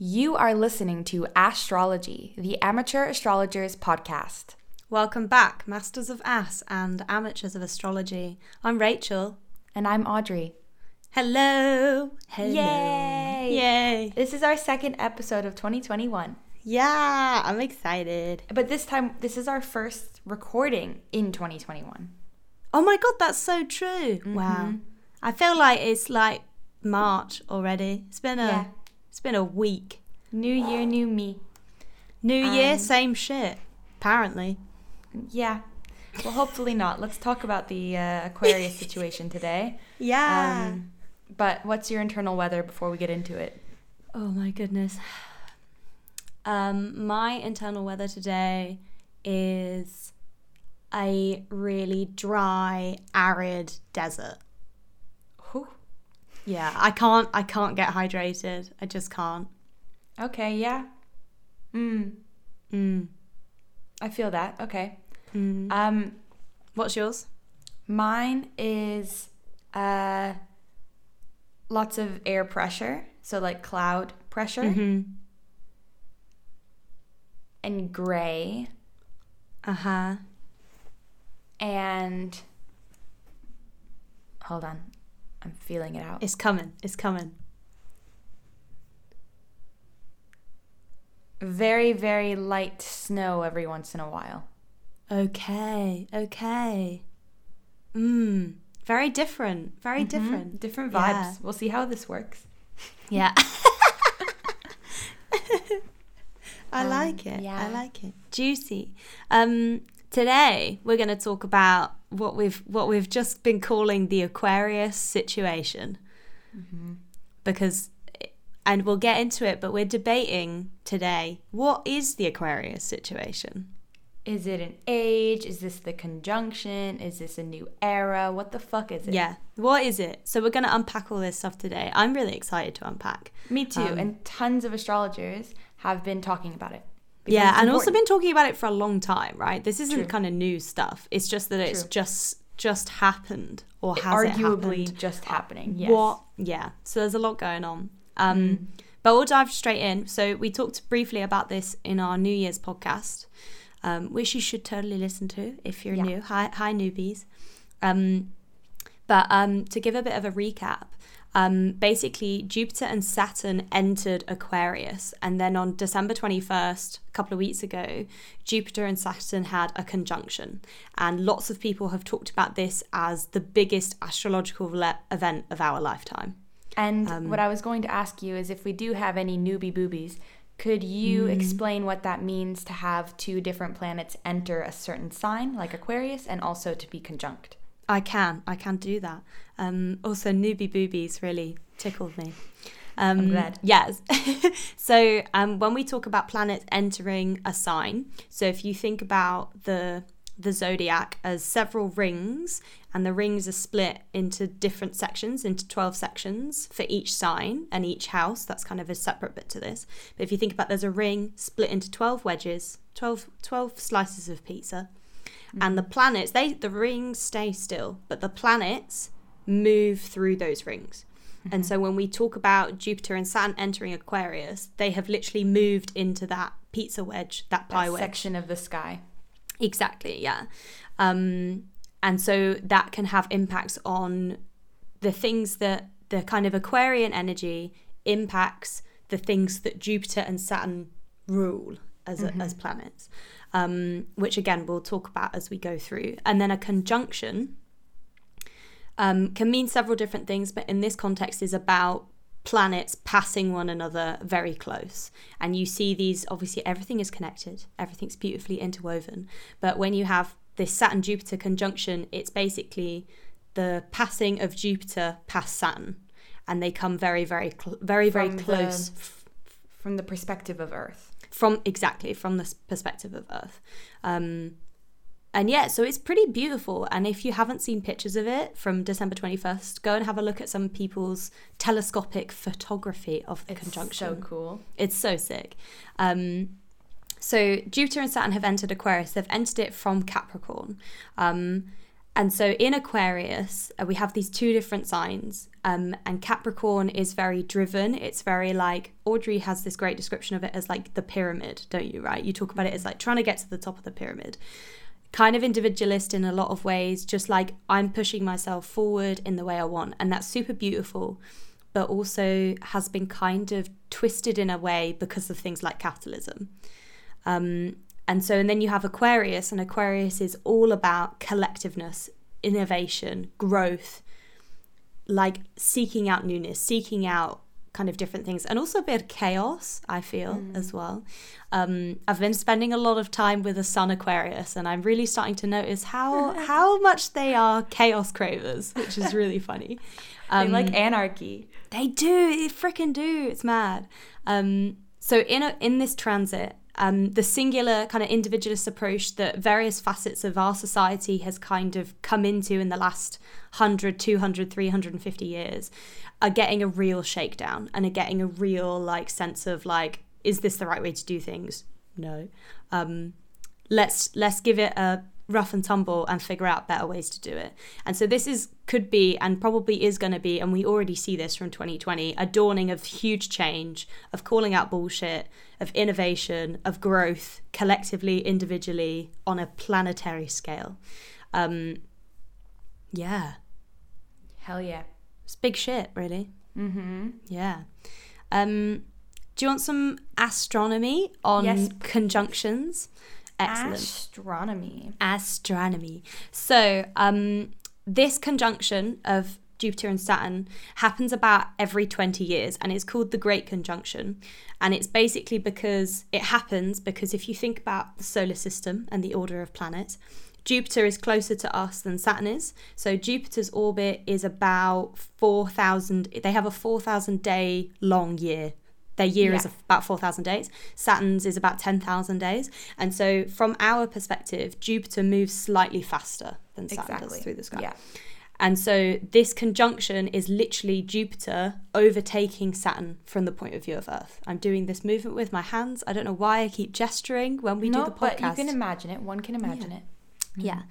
You are listening to Astrology, the Amateur Astrologers podcast. Welcome back, Masters of Ass and Amateurs of Astrology. I'm Rachel. And I'm Audrey. Hello. Hello. Yay! Yay. This is our second episode of 2021. Yeah, I'm excited. But this time, this is our first recording in 2021. Oh my god, that's so true. Wow. Mm-hmm. I feel like it's like March already. It's been a Yeah. It's been a week. New year, new me. New year, Um, same shit. Apparently. Yeah. Well, hopefully not. Let's talk about the uh, Aquarius situation today. Yeah. Um, but what's your internal weather before we get into it? Oh my goodness. Um, my internal weather today is a really dry, arid desert. Yeah, I can't I can't get hydrated. I just can't. Okay, yeah. Mm, Mm. I feel that. Okay. Mm. Um, What's yours? Mine is uh, lots of air pressure, so like cloud pressure, Mm-hmm. and gray, Uh-huh. and hold on, I'm feeling it out. It's coming. It's coming. Very, very light snow every once in a while. Okay. Okay. Mm. Very different. Very different. Different vibes. Yeah. We'll see how this works. Yeah. I Um, like it. yeah. I like it. Juicy. Um, today we're going to talk about what we've what we've just been calling the Aquarius situation, because, and we'll get into it. But we're debating today what is the Aquarius situation. Is it an age? Is this the conjunction? Is this a new era? What the fuck is it? Yeah, what is it? So we're going to unpack all this stuff today. I'm really excited to unpack. Me too. Um, and tons of astrologers have been talking about it. Yeah, and also been talking about it for a long time, right? This isn't True. kind of new stuff. It's just that it's True. just just happened or has arguably happened? just happening. Yes. What? Yeah. So there's a lot going on. Um, Mm. But we'll dive straight in. So we talked briefly about this in our New Year's podcast, um, which you should totally listen to if you're Yeah. new. Hi, hi newbies. Um, but um, to give a bit of a recap, um, basically Jupiter and Saturn entered Aquarius, and then on December 21st, a couple of weeks ago, Jupiter and Saturn had a conjunction. And lots of people have talked about this as the biggest astrological le- event of our lifetime. And Um, what I was going to ask you is if we do have any newbie boobies, could you Mm. explain what that means to have two different planets enter a certain sign, like Aquarius, and also to be conjunct? I can, I can do that. Um, also, newbie boobies really tickled me. Um, I'm glad. Yes. so um, when we talk about planets entering a sign, so if you think about the the zodiac as several rings, and the rings are split into different sections, into twelve sections for each sign and each house. That's kind of a separate bit to this. But if you think about, there's a ring split into twelve wedges, 12, 12 slices of pizza and the planets they the rings stay still but the planets move through those rings. And so when we talk about jupiter and saturn entering aquarius they have literally moved into that pizza wedge that pie That wedge. section of the sky. exactly yeah. Um and so that can have impacts on the things that the kind of aquarian energy impacts the things that jupiter and saturn rule as, as planets um, which again we'll talk about as we go through. And then a conjunction um, can mean several different things, but in this context is about planets passing one another very close. And you see these, obviously, everything is connected, everything's beautifully interwoven. But when you have this Saturn Jupiter conjunction, it's basically the passing of Jupiter past Saturn. And they come very, very, cl- very, very From the- close From the perspective of Earth. From exactly from the perspective of earth. Um and yeah so it's pretty beautiful. And if you haven't seen pictures of it from december 21st go and have a look at some people's telescopic photography of the It's conjunction. so cool. it's so sick. Um so jupiter and saturn have entered aquarius. They've entered it from capricorn. Um and so in Aquarius, uh, we have these two different signs. Um, and Capricorn is very driven. It's very like, Audrey has this great description of it as like the pyramid, don't you, right? You talk about it as like trying to get to the top of the pyramid. Kind of individualist in a lot of ways, just like I'm pushing myself forward in the way I want. And that's super beautiful, but also has been kind of twisted in a way because of things like capitalism. Um, and so, and then you have Aquarius, and Aquarius is all about collectiveness, innovation, growth, like seeking out newness, seeking out kind of different things, and also a bit of chaos, I feel, mm. as well. Um, I've been spending a lot of time with the Sun Aquarius, and I'm really starting to notice how how much they are chaos cravers, which is really funny. Um, they like anarchy. They do. They freaking do. It's mad. Um, so in a, in this transit, um, the singular kind of individualist approach that various facets of our society has kind of come into in the last 100 200 350 years are getting a real shakedown and are getting a real like sense of like is this the right way to do things? No. Um, let's let's give it a rough and tumble and figure out better ways to do it. And so this is could be and probably is going to be and we already see this from 2020 a dawning of huge change, of calling out bullshit, of innovation, of growth collectively, individually on a planetary scale. Um yeah. Hell yeah. It's big shit, really. Mhm. Yeah. Um do you want some astronomy on yes, conjunctions? Excellent. Astronomy. Astronomy. So, um, this conjunction of Jupiter and Saturn happens about every 20 years and it's called the Great Conjunction. And it's basically because it happens because if you think about the solar system and the order of planets, Jupiter is closer to us than Saturn is. So Jupiter's orbit is about 4,000, they have a 4,000 day long year. Their year yeah. is about 4,000 days. Saturn's is about 10,000 days. And so, from our perspective, Jupiter moves slightly faster than Saturn exactly. does through the sky. Yeah. And so, this conjunction is literally Jupiter overtaking Saturn from the point of view of Earth. I'm doing this movement with my hands. I don't know why I keep gesturing when we no, do the podcast. But you can imagine it. One can imagine yeah. it. Yeah.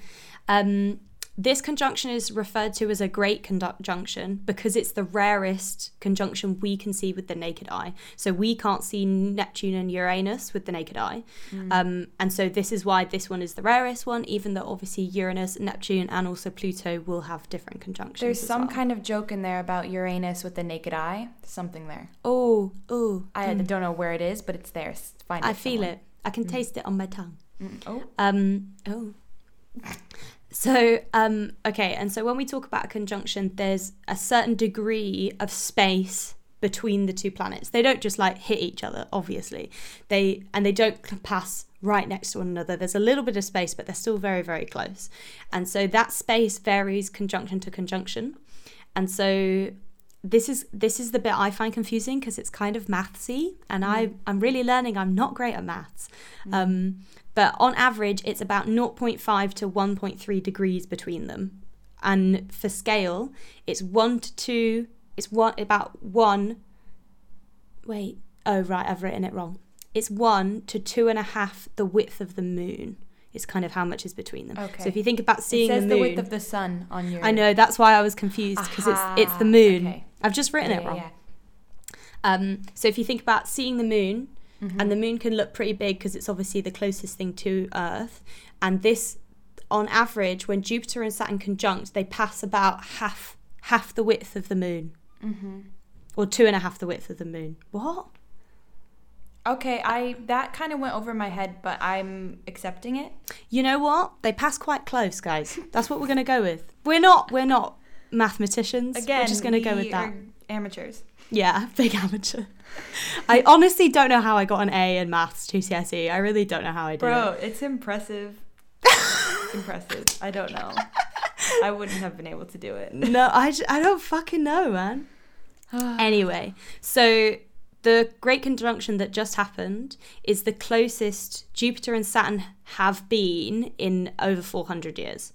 Um, this conjunction is referred to as a great conjunction because it's the rarest conjunction we can see with the naked eye. So we can't see Neptune and Uranus with the naked eye. Mm. Um, and so this is why this one is the rarest one, even though obviously Uranus, Neptune, and also Pluto will have different conjunctions. There's some well. kind of joke in there about Uranus with the naked eye. Something there. Oh, oh. I mm. don't know where it is, but it's there. Find it I feel it. I can mm. taste it on my tongue. Mm. Oh. Um, oh. So, um, okay, and so when we talk about a conjunction, there's a certain degree of space between the two planets. They don't just like hit each other, obviously. They and they don't pass right next to one another. There's a little bit of space, but they're still very, very close. And so that space varies conjunction to conjunction. And so this is this is the bit I find confusing because it's kind of mathsy, and mm. I I'm really learning. I'm not great at maths. Mm. Um, but on average, it's about 0.5 to 1.3 degrees between them. And for scale, it's one to two, it's one about one. Wait, oh, right, I've written it wrong. It's one to two and a half the width of the moon is kind of how much is between them. Okay. So if you think about seeing it says the moon, the width of the sun on your. I know that's why I was confused because it's it's the moon. Okay. I've just written yeah, it wrong. Yeah. Um, so if you think about seeing the moon, Mm-hmm. and the moon can look pretty big because it's obviously the closest thing to Earth. And this, on average, when Jupiter and Saturn conjunct, they pass about half half the width of the moon, mm-hmm. or two and a half the width of the moon. What? Okay, I that kind of went over my head, but I'm accepting it. You know what? They pass quite close, guys. That's what we're gonna go with. We're not. We're not mathematicians. Again, we're just gonna go with that. Amateurs. Yeah, big amateur. I honestly don't know how I got an A in maths GCSE. I really don't know how I did it. Bro, it. it's impressive. it's impressive. I don't know. I wouldn't have been able to do it. No, I, I don't fucking know, man. anyway, so the Great Conjunction that just happened is the closest Jupiter and Saturn have been in over 400 years.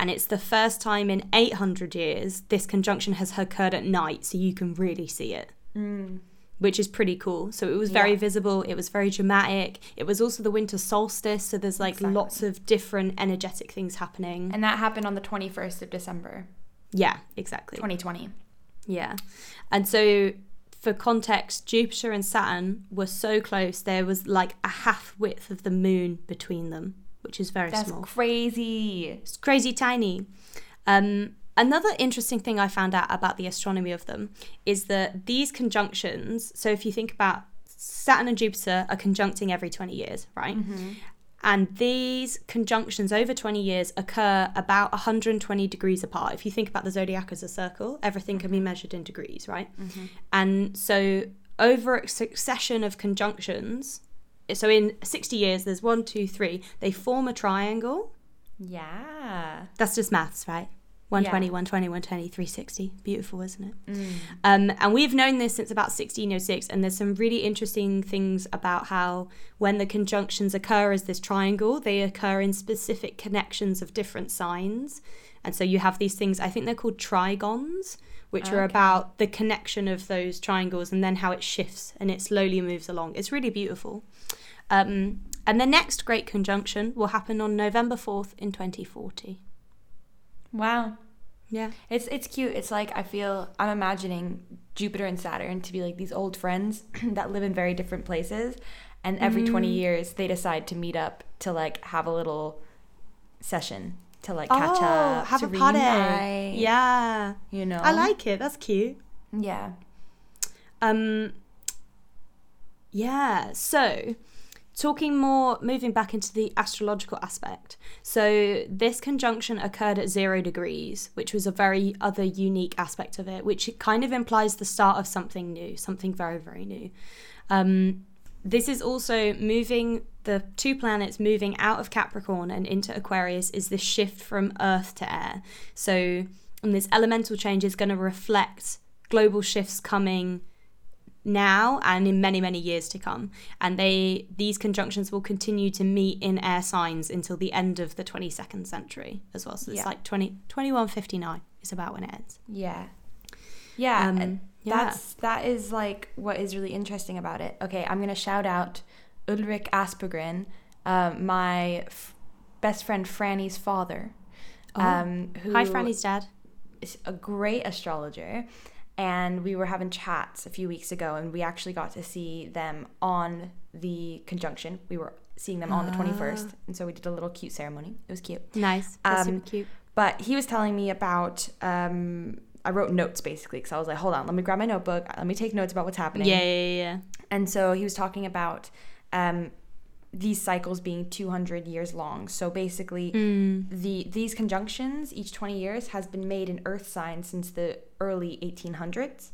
And it's the first time in 800 years this conjunction has occurred at night, so you can really see it. Mm. which is pretty cool. So it was very Yeah. visible, it was very dramatic. It was also the winter solstice, so there's like Exactly. lots of different energetic things happening. And that happened on the 21st of December, yeah, exactly. 2020. Yeah. And so for context, Jupiter and Saturn were so close, there was like a half width of the moon between them, which is very That's small. crazy. It's crazy tiny. Um, another interesting thing I found out about the astronomy of them is that these conjunctions, so if you think about Saturn and Jupiter are conjuncting every 20 years, right? Mm-hmm. And these conjunctions over 20 years occur about 120 degrees apart. If you think about the zodiac as a circle, everything can be mm-hmm. measured in degrees, right? Mm-hmm. And so over a succession of conjunctions, so in 60 years, there's one, two, three, they form a triangle. Yeah. That's just maths, right? 120, Yeah. 120, 120, 360. Beautiful, isn't it? Mm. Um, and we've known this since about 1606, and there's some really interesting things about how when the conjunctions occur as this triangle, they occur in specific connections of different signs. And so you have these things, I think they're called trigons, which are about the connection of those triangles and then how it shifts and it slowly moves along. It's really beautiful. Um, and the next great conjunction will happen on November 4th in 2040. Wow. Yeah. It's it's cute. It's like I feel I'm imagining Jupiter and Saturn to be like these old friends that live in very different places and every 20 Mm. years they decide to meet up to like have a little session to like catch oh, up have a party. reunite, Yeah. you know. I like it. That's cute. Yeah. Um yeah, so talking more moving back into the astrological aspect. So this conjunction occurred at 0 degrees, which was a very other unique aspect of it, which kind of implies the start of something new, something very very new. Um this is also moving the two planets moving out of Capricorn and into Aquarius is this shift from earth to air. So and this elemental change is going to reflect global shifts coming now and in many many years to come and they these conjunctions will continue to meet in air signs until the end of the 22nd century as well so it's Yeah. like 20 2159 is about when it ends Yeah. Yeah. Um, and yeah. That's that is like what is really interesting about it. Okay, I'm gonna shout out Ulrich Aspergren, um, my f- best friend Franny's father. Oh. Um, who hi franny's dad is a great astrologer, and we were having chats a few weeks ago, and we actually got to see them on the conjunction. We were seeing them on the 21st, and so we did a little cute ceremony. It was cute. nice that's Um, super cute But he was telling me about. Um, I wrote notes basically because I was like, hold on, let me grab my notebook. Let me take notes about what's happening. yeah yeah yeah And so he was talking about um, these cycles being 200 years long. So basically, Mm. the these conjunctions each 20 years has been made in Earth signs since the early 1800s.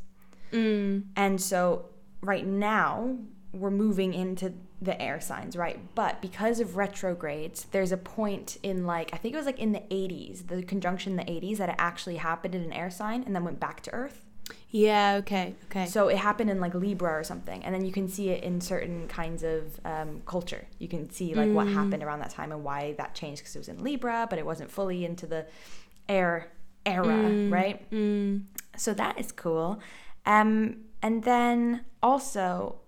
Mm. And so right now we're moving into the air signs, right? But because of retrogrades, there's a point in like I think it was like in the 80s, the conjunction in the 80s that it actually happened in an air sign and then went back to Earth. yeah okay okay So it happened in like Libra or something, and then you can see it in certain kinds of um, culture. You can see like what Mm. happened around that time and why that changed because it was in Libra, but it wasn't fully into the air era, Mm. right? mm. So that is cool. Um, and then also,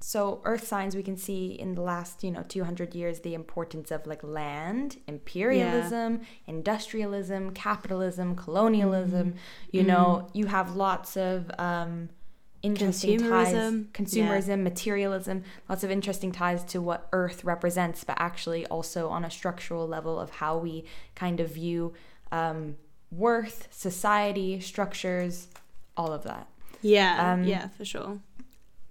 so earth signs we can see in the last, you know, 200 years the importance of like land, imperialism, industrialism, capitalism, colonialism. You know, you have lots of um, interesting ties, Consumerism. consumerism, materialism, lots of interesting ties to what earth represents, but actually also on a structural level of how we kind of view um, worth, society, structures, all of that. yeah Um, yeah for sure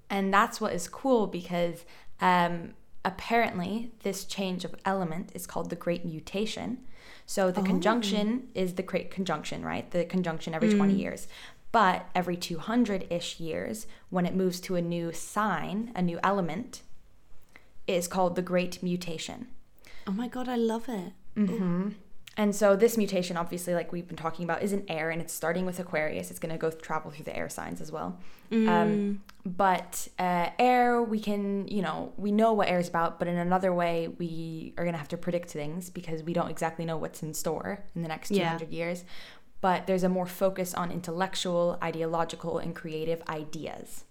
And that's what is cool because um, apparently this change of element is called the Great Mutation. So the Oh. conjunction is the Great Conjunction, right? The conjunction every 20 years. But every 200 ish years, when it moves to a new sign, a new element, it is called the Great Mutation. oh my god i love it Mm-hmm. And so this mutation, obviously, like we've been talking about, is in air, and it's starting with Aquarius. It's going to go travel through the air signs as well. Mm. Um, but uh, air, we can, you know, we know what air is about, but in another way, we are going to have to predict things because we don't exactly know what's in store in the next Yeah. 200 years. But there's a more focus on intellectual, ideological, and creative ideas.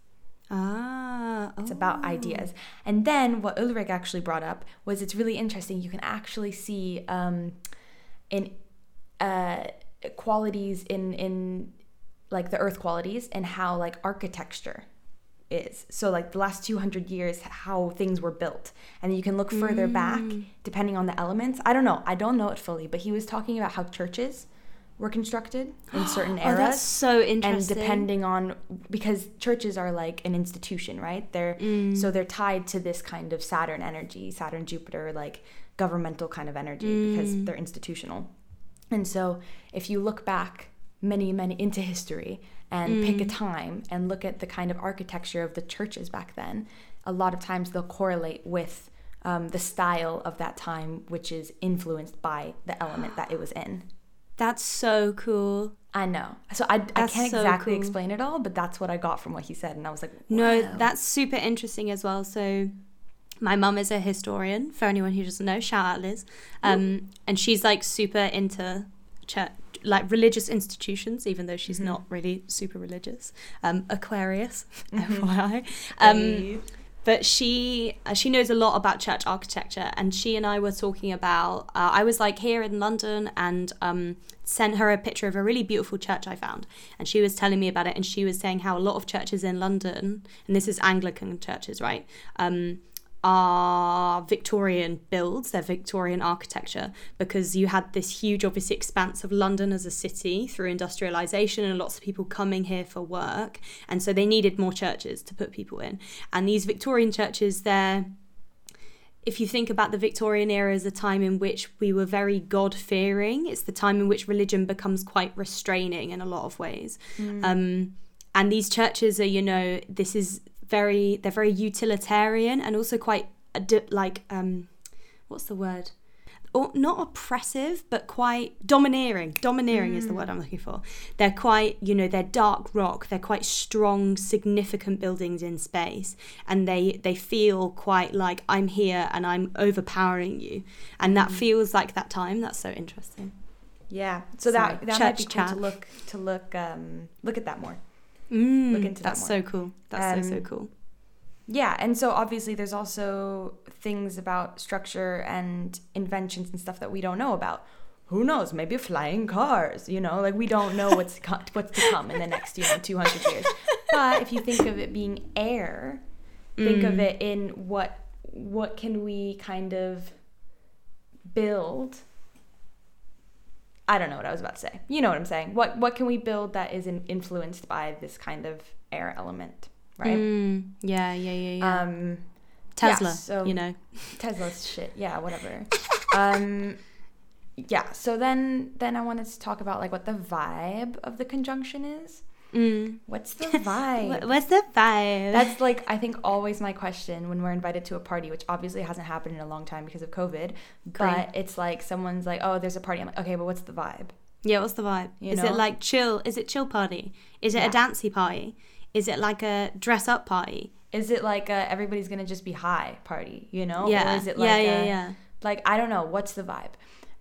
Ah, It's about oh. ideas. And then what Ulrich actually brought up was it's really interesting. You can actually see um, in uh, qualities in in like the earth qualities and how like architecture is. So like the last 200 years how things were built. And you can look further back depending on the elements. I don't know. I don't know it fully, but he was talking about how churches were constructed in certain Oh, eras that's so interesting. and depending on because churches are like an institution right they're Mm. so they're tied to this kind of saturn energy saturn jupiter like governmental kind of energy because Mm. they're institutional and so if you look back many many into history and pick a Mm. time and look at the kind of architecture of the churches back then a lot of times they'll correlate with um, the style of that time which is influenced by the element that it was in That's so cool. I know. So I, I can't so exactly cool. explain it all, but that's what I got from what he said. And I was like, No, that's super interesting as well. So, my mum is a historian. For anyone who doesn't know, shout out Liz. Um, and she's like super into church, like religious institutions, even though she's not really super religious. Um, Aquarius, FYI. Um, Hey. but she uh, she knows a lot about church architecture and she and i were talking about uh, i was like here in london and um, sent her a picture of a really beautiful church i found and she was telling me about it and she was saying how a lot of churches in london and this is anglican churches right um, are Victorian builds, they're Victorian architecture, because you had this huge, obviously, expanse of London as a city through industrialization and lots of people coming here for work. And so they needed more churches to put people in. And these Victorian churches, they're if you think about the Victorian era as a time in which we were very God fearing, it's the time in which religion becomes quite restraining in a lot of ways. Um, and these churches are, you know, this is very, they're very utilitarian and also quite like, um, what's the word? Or not oppressive, but quite domineering. Domineering is the word I'm looking for. They're quite, you know, they're dark rock. They're quite strong, significant buildings in space, and they they feel quite like I'm here and I'm overpowering you, and that feels like that time. That's so interesting. yeah. So Sorry, that that might be cool to look to look um look at that more. Mm, Look into that that's so cool. That's so so Um, cool. Yeah, and so obviously there's also things about structure and inventions and stuff that we don't know about. Who knows? Maybe flying cars. You know, like we don't know what's co- what's to come in the next you know 200 years. But if you think of it being air, think of Mm. it in what what can we kind of build I don't know what I was about to say. You know what I'm saying. What what can we build that is in, influenced by this kind of air element, right? Mm, yeah, yeah, yeah, yeah. Um Tesla, so- you know. Tesla's shit. Yeah, whatever. um yeah, so then then I wanted to talk about like what the vibe of the conjunction is. Mm. What's the vibe? What's the vibe? That's like I think always my question when we're invited to a party, which obviously hasn't happened in a long time because of COVID. Great. But it's like someone's like, "Oh, there's a party." I'm like, "Okay, but what's the vibe?" Yeah, what's the vibe? You is know? it like chill? Is it chill party? Is it Yeah. a dancey party? Is it like a dress up party? Is it like a, everybody's gonna just be high party? You know? yeah. Or is it like yeah, a, yeah, yeah. like I don't know what's the vibe,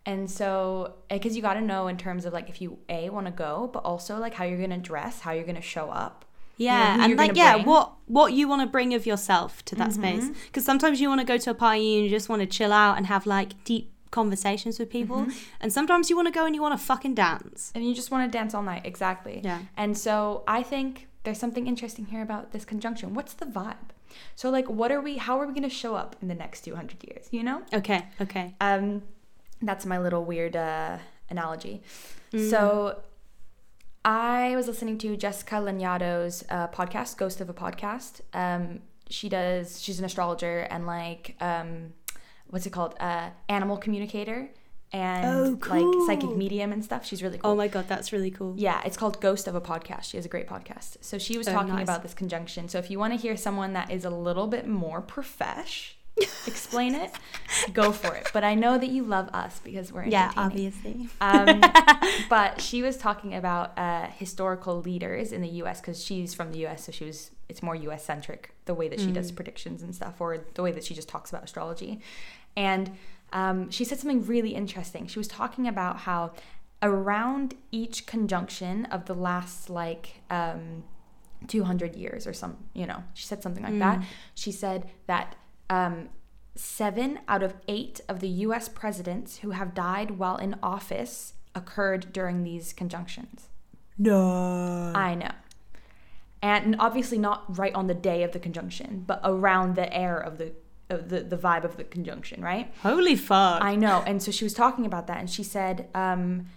and so because you got to know in terms of like if you a want to go, but also like how you're gonna dress, how you're gonna show up. Yeah, who and like yeah, bring. Mm-hmm. what what you want to bring of yourself to that space? Because sometimes you want to go to a party and you just want to chill out and have like deep conversations with people, Mm-hmm. and sometimes you want to go and you want to fucking dance. and you just want to dance all night exactly Yeah. and so i think there's something interesting here about this conjunction what's the vibe so like what are we how are we going to show up in the next 200 years you know Okay, okay. um that's my little weird uh analogy Mm. so i was listening to jessica lanyadoo's uh, podcast ghost of a podcast um she does she's an astrologer and like um what's it called uh animal communicator and Oh, like psychic medium and stuff she's really cool Oh my god, that's really cool. yeah, it's called Ghost of a Podcast. She has a great podcast. So she was Oh, talking nice. about this conjunction. So if you want to hear someone that is a little bit more profesh explain it, go for it. But I know that you love us because we're Yeah, obviously. Um, but she was talking about uh, historical leaders in the U.S. because she's from the U.S. So she was it's more U.S. centric the way that she does predictions and stuff, or the way that she just talks about astrology. And um, she said something really interesting. She was talking about how around each conjunction of the last like um, 200 years or some, you know, she said something like that. She said that um, seven out of eight of the US presidents who have died while in office occurred during these conjunctions. No. I know. And obviously not right on the day of the conjunction, but around the air of the of the, the vibe of the conjunction, right? Holy fuck. I know. And so she was talking about that, and she said um,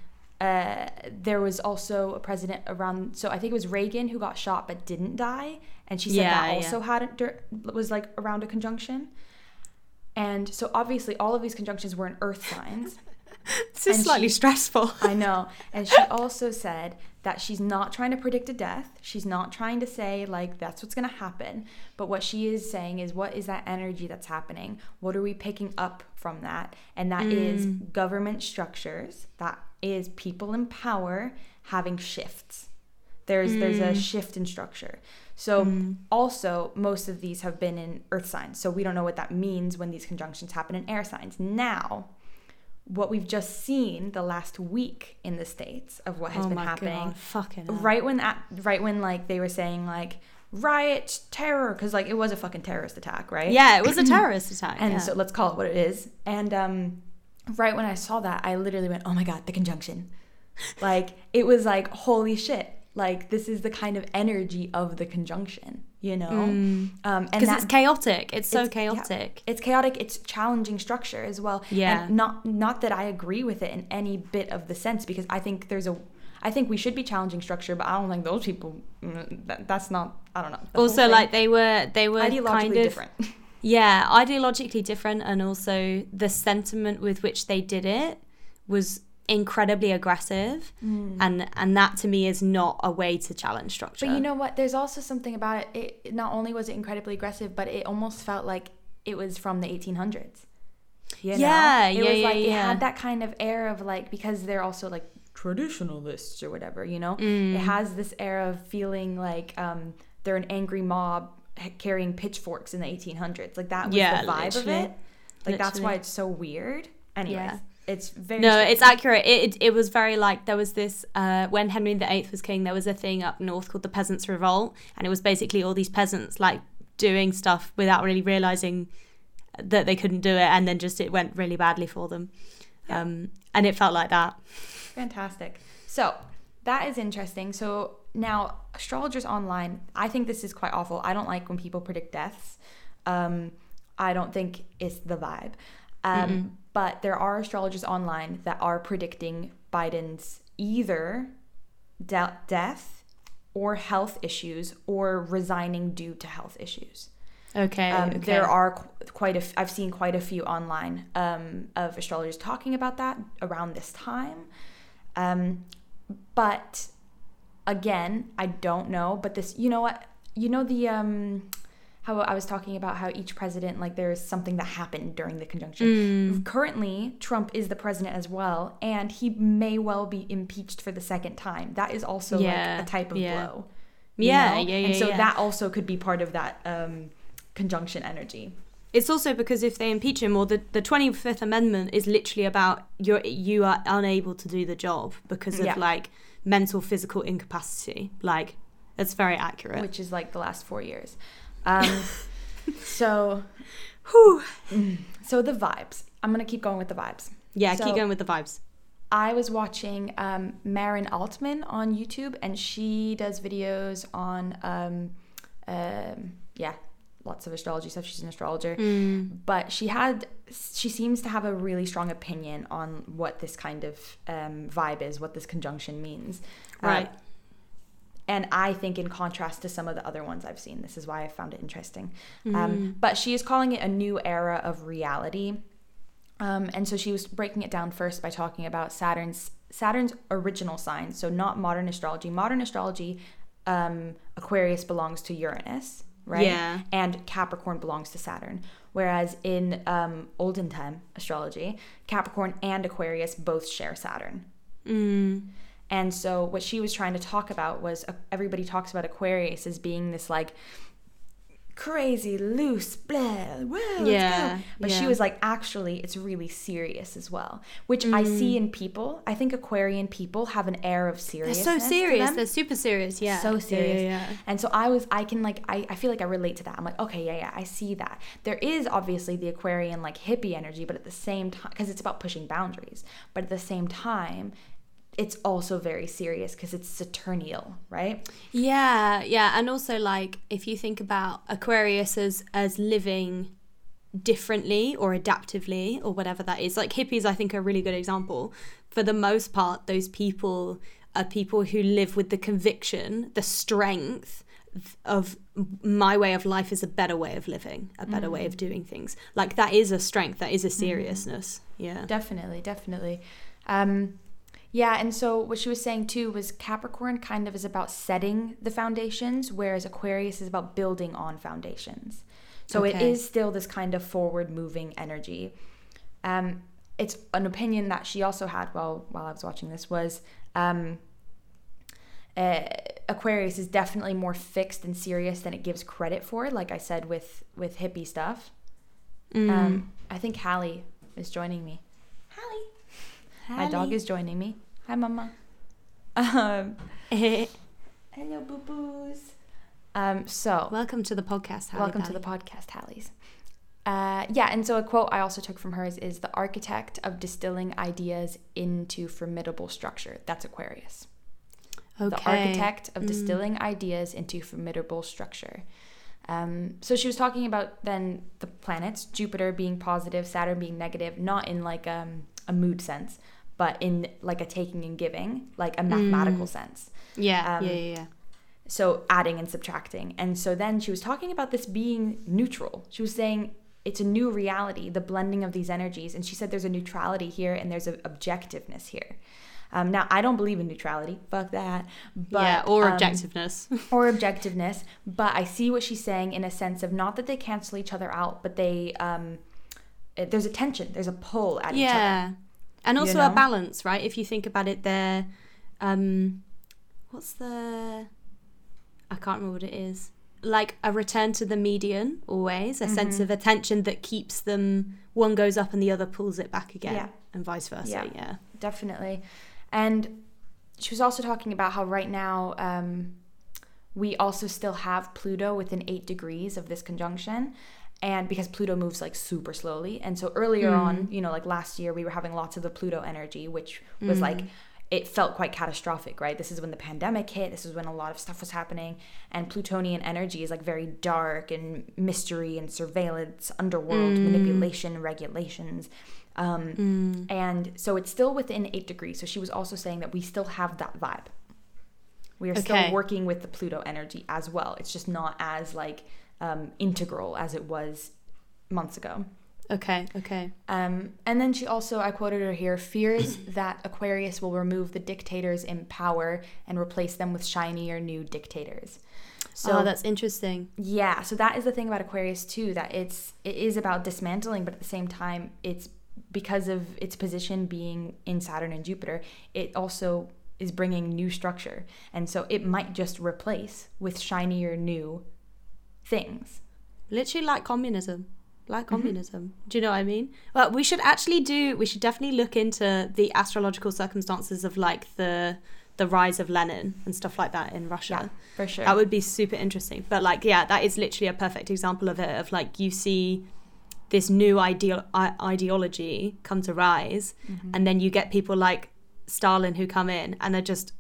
uh, there was also a president around. So I think it was Reagan who got shot but didn't die, and she said Yeah, that yeah. also had a, was like around a conjunction. And so obviously all of these conjunctions were in Earth signs. this is slightly she- stressful. I know. And she also said that she's not trying to predict a death. She's not trying to say, like, that's what's going to happen. But what she is saying is, what is that energy that's happening? What are we picking up from that? And that is mm. government structures, that is people in power having shifts. There's there's a shift in structure. So also most of these have been in earth signs. So we don't know what that means when these conjunctions happen in air signs. Now, what we've just seen the last week in the states of what has oh been my happening god. Right when that right when like they were saying like riot terror because like it was a fucking terrorist attack right Yeah, it was a terrorist attack. and yeah. so let's call it what it is and um right when i saw that i literally went oh my god the conjunction like it was like holy shit like this is the kind of energy of the conjunction you know um and because it's chaotic. It's so it's- yeah. chaotic. it's chaotic it's challenging structure as well Yeah. and not not that i agree with it in any bit of the sense because i think there's a i think we should be challenging structure but i don't think those people mm, that, that's not i don't know Also, like they were, they were ideologically kind of different Yeah, ideologically different, and also the sentiment with which they did it was incredibly aggressive, and and that to me is not a way to challenge structure. but you know what? There's also something about it. it not only was it incredibly aggressive but it almost felt like it was from the 1800s you know? Yeah, it yeah, was yeah, like it had that kind of air of like because they're also like traditionalists or whatever you know? Mm. it has this air of feeling like um they're an angry mob carrying pitchforks in the 1800s like that was Yeah, the vibe of it. like that's why it's so weird. Anyways. Yeah. It's very no, strange. it's accurate. It, it it was very like there was this uh, when Henry VIII was king. There was a thing up north called the Peasants' Revolt, and it was basically all these peasants like doing stuff without really realizing that they couldn't do it, and then just it went really badly for them. Um, and it felt like that. Fantastic. So that is interesting. So now astrologers online, I think this is quite awful. I don't like when people predict deaths. Um, I don't think it's the vibe. Um, but there are astrologers online that are predicting Biden's either de- death or health issues or resigning due to health issues. Okay, Um, okay. There are qu- quite a. F- I've seen quite a few online um, of astrologers talking about that around this time. Um, but again, I don't know. But this, you know what? You know the um, how I was talking about how each president, like there's something that happened during the conjunction. Currently, Trump is the president as well, and he may well be impeached for the second time. That is also Yeah, like a type of yeah. blow. you Yeah, yeah, And so yeah. that also could be part of that um, conjunction energy. It's also because if they impeach him, or the the Twenty Fifth Amendment is literally about you're you are unable to do the job because of Yeah. like mental physical incapacity. Like that's very accurate. which is like the last four years. Um, so, Whew. so the vibes. I'm gonna keep going with the vibes. Yeah, So- keep going with the vibes. I was watching um, Maren Altman on YouTube, and she does videos on, um, um, yeah, lots of astrology stuff. She's an astrologer, but she had, she seems to have a really strong opinion on what this kind of um, vibe is, what this conjunction means. Uh, Right. And I think, in contrast to some of the other ones I've seen, this is why I found it interesting. Um, but she is calling it a new era of reality. Um, and so she was breaking it down first by talking about Saturn's Saturn's original sign, so not modern astrology. Modern astrology, um, Aquarius belongs to Uranus, right? Yeah. And Capricorn belongs to Saturn. Whereas in um, olden time astrology, Capricorn and Aquarius both share Saturn. Mm. And so what she was trying to talk about was uh, everybody talks about Aquarius as being this like crazy, loose, blah, let's Yeah. But she was like, actually, it's really serious as well, which I see in people. I think Aquarian people have an air of They're seriousness. so serious. They're super serious. Yeah. so Yeah, serious. Yeah, yeah. And so I was, I can like, I, I feel like I relate to that. I'm like, okay, yeah, yeah, I see that. There is obviously the Aquarian like hippie energy, but at the same time, because it's about pushing boundaries, but at the same time, it's also very serious because it's Saturnial, right? Yeah, yeah, and also like if you think about Aquarius as as living differently or adaptively or whatever that is, like hippies, I think are a really good example. For the most part, those people are people who live with the conviction, the strength of my way of life is a better way of living, a better way of doing things. Like that is a strength, that is a seriousness. Yeah. Definitely, definitely. Um, yeah, and so what she was saying too was Capricorn kind of is about setting the foundations, whereas Aquarius is about building on foundations. So it Okay. is still this kind of forward moving energy. Um, it's an opinion that she also had while while I was watching this was um, uh, Aquarius is definitely more fixed and serious than it gives credit for. Like I said with with hippie stuff. Mm. Um, I think Hallie is joining me. Hallie. My dog is joining me. Hi, Mama. Um, hello, boo boos. Um, so, Welcome to the podcast. Halle welcome to the podcast, Hallies. Uh, yeah, and so a quote I also took from hers is the architect of distilling ideas into formidable structure. That's Aquarius. okay. The architect of Mm. distilling ideas into formidable structure. Um, so she was talking about then the planets, Jupiter being positive, Saturn being negative, not in like um, a mood sense, but in like a taking and giving, like a mathematical sense. Yeah, Um, yeah, yeah, yeah. So adding and subtracting. And so then she was talking about this being neutral. She was saying it's a new reality, the blending of these energies. And she said there's a neutrality here and there's an objectiveness here. Um, now, I don't believe in neutrality. Fuck that. But, yeah, or um, objectiveness. or objectiveness. But I see what she's saying in a sense of not that they cancel each other out, but they um, there's a tension, there's a pull at each other. yeah, and also know? a balance, right? If you think about it, there, um, what's the? I can't remember what it is. Like a return to the median, always a sense Mm-hmm. of attention that keeps them. One goes up and the other pulls it back again, Yeah. and vice versa. Yeah. Yeah. definitely. And she was also talking about how right now um, we also still have Pluto within eight degrees of this conjunction. And because Pluto moves like super slowly. And so earlier hmm. on, you know, like last year, we were having lots of the Pluto energy, which was hmm. like, it felt quite catastrophic, right? This is when the pandemic hit. This is when a lot of stuff was happening. And Plutonian energy is like very dark and mystery and surveillance, underworld, hmm. manipulation, regulations. Um, And so it's still within eight degrees. So she was also saying that we still have that vibe. We are Okay. still working with the Pluto energy as well. It's just not as like um, integral as it was months ago. Okay. Okay. Um, and then she also, I quoted her here, fears that Aquarius will remove the dictators in power and replace them with shinier new dictators. So oh, that's interesting. yeah, so that is the thing about Aquarius too, that it's it is about dismantling, but at the same time, it's because of its position being in Saturn and Jupiter, it also is bringing new structure, and so it might just replace with shinier new things. Literally like communism. Like communism. Do you know what I mean? Well, we should actually do we should definitely look into the astrological circumstances of like the the rise of Lenin and stuff like that in Russia. Yeah, for sure. That would be super interesting. But like yeah, that is literally a perfect example of it of like you see this new ideal I- ideology come to rise Mm-hmm. and then you get people like Stalin who come in and they're just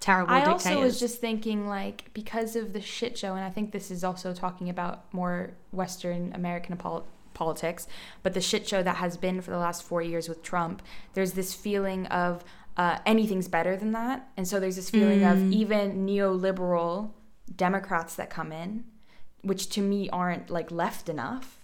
terrible I dictators. also was just thinking like because of the shit show, and I think this is also talking about more Western American pol- politics, but the shit show that has been for the last four years with Trump. There's this feeling of uh, anything's better than that, and so there's this feeling Mm. of even neoliberal Democrats that come in, which to me aren't like left enough.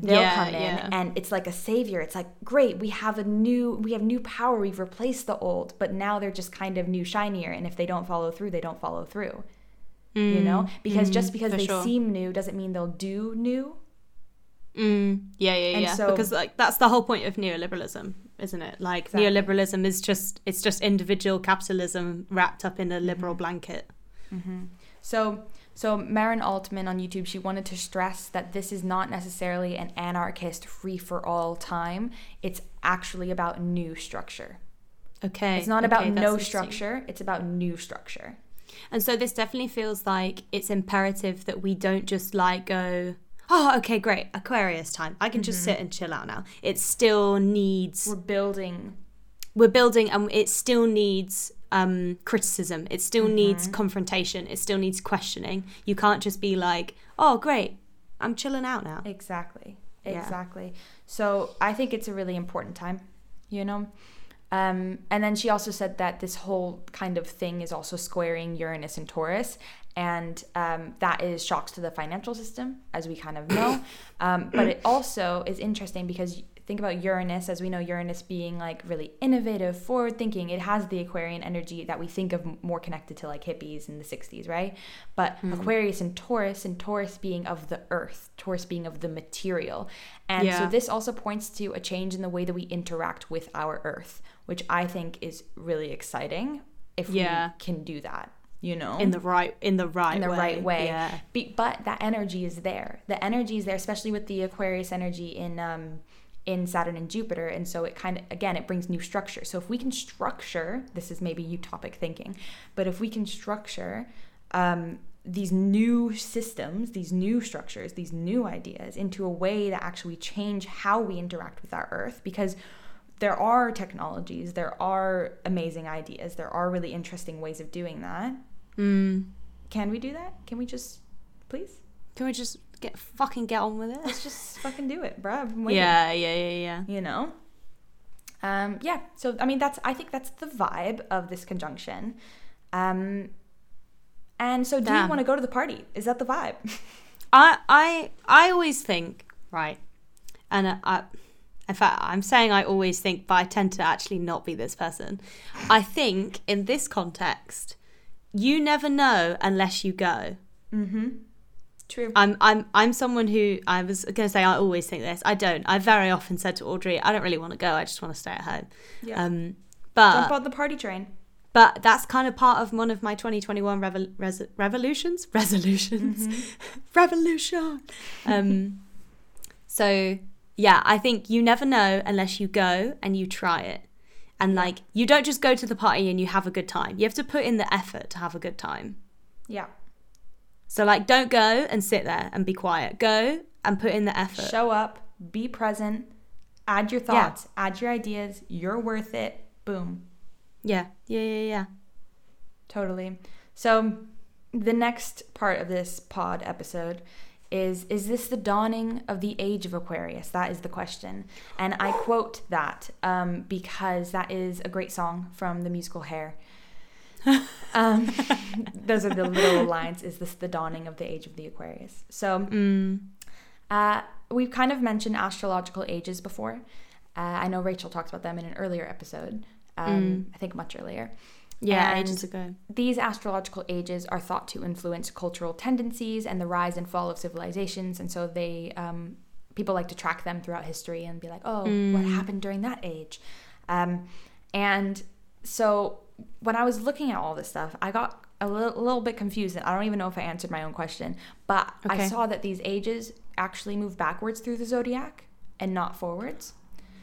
They'll Yeah, come in yeah. and it's like a savior. It's like great, we have a new, we have new power. We've replaced the old, but now they're just kind of new, shinier. And if they don't follow through, they don't follow through. you know, because just because Mm, they sure. seem new doesn't mean they'll do new. Mm, yeah, yeah, And yeah. so- because like that's the whole point of neoliberalism, isn't it? Like Exactly. neoliberalism is just it's just individual capitalism wrapped up in a liberal Mm-hmm. blanket. So So Maren Altman on YouTube, she wanted to stress that this is not necessarily an anarchist free for all time. It's actually about new structure. Okay. It's not okay, about no structure, it's about new structure. And so this definitely feels like it's imperative that we don't just like go, oh, okay, great, Aquarius time. I can just mm-hmm. sit and chill out now. It still needs, We're building we're building, and it still needs um, criticism. It still needs confrontation. It still needs questioning. You can't just be like, oh, great, I'm chilling out now. Exactly. Yeah. Exactly. So I think it's a really important time, you know? Um, and then she also said that this whole kind of thing is also squaring Uranus and Taurus. And um, that is shocks to the financial system, as we kind of know. um, but it also is interesting because think about Uranus, as we know, Uranus being like really innovative, forward thinking. It has the Aquarian energy that we think of more connected to like hippies in the 60s, right? But Aquarius and Taurus, and Taurus being of the earth, Taurus being of the material. And so this also points to a change in the way that we interact with our earth, which I think is really exciting if Yeah. we can do that, you know? In the right, in the right, in the way. right way. Yeah. Be, but that energy is there. The energy is there, especially with the Aquarius energy in um, in Saturn and Jupiter, and so it kind of again it brings new structure. So if we can structure, this is maybe utopic thinking, but if we can structure um, these new systems, these new structures, these new ideas into a way that actually change how we interact with our Earth, because there are technologies, there are amazing ideas, there are really interesting ways of doing that. Mm. Can we do that? Can we just, please? Can we just get fucking get on with it? Let's just fucking do it, bruh. I've been waiting. Yeah, yeah, yeah, yeah. You know? Um, yeah. So, I mean, that's, I think that's the vibe of this conjunction. Um, and so, do you want to go to the party? Is that the vibe? I I I always think right, and I, I in fact I'm saying I always think, but I tend to actually not be this person. I think in this context, you never know unless you go. mm-hmm. True. I'm I'm I'm someone who I was gonna say I always think this. I don't. I very often said to Audrey, I don't really want to go. I just want to stay at home. Yeah. Um, but Jump on the party train. but that's kind of part of one of my 2021 revol- res- revolutions resolutions revolution um so yeah i think you never know unless you go and you try it and like you don't just go to the party and you have a good time you have to put in the effort to have a good time Yeah. So like don't go and sit there and be quiet go and put in the effort Show up, be present, add your Yeah. thoughts, add your ideas. You're worth it. Boom. yeah yeah yeah yeah Totally. So the next part of this pod episode is is this the dawning of the age of Aquarius? That is the question. And I quote that um, because that is a great song from the musical Hair. Um, those are the little lines. Is this the dawning of the age of the Aquarius? So mm. uh, we've kind of mentioned astrological ages before. Uh, I know Rachel talked about them in an earlier episode. Um, I think much earlier. yeah And ages ago These astrological ages are thought to influence cultural tendencies and the rise and fall of civilizations, and so they um, people like to track them throughout history and be like, oh, what happened during that age? Um, and so when I was looking at all this stuff, I got a little, a little bit confused, and I don't even know if I answered my own question. But I saw that these ages actually move backwards through the zodiac and not forwards.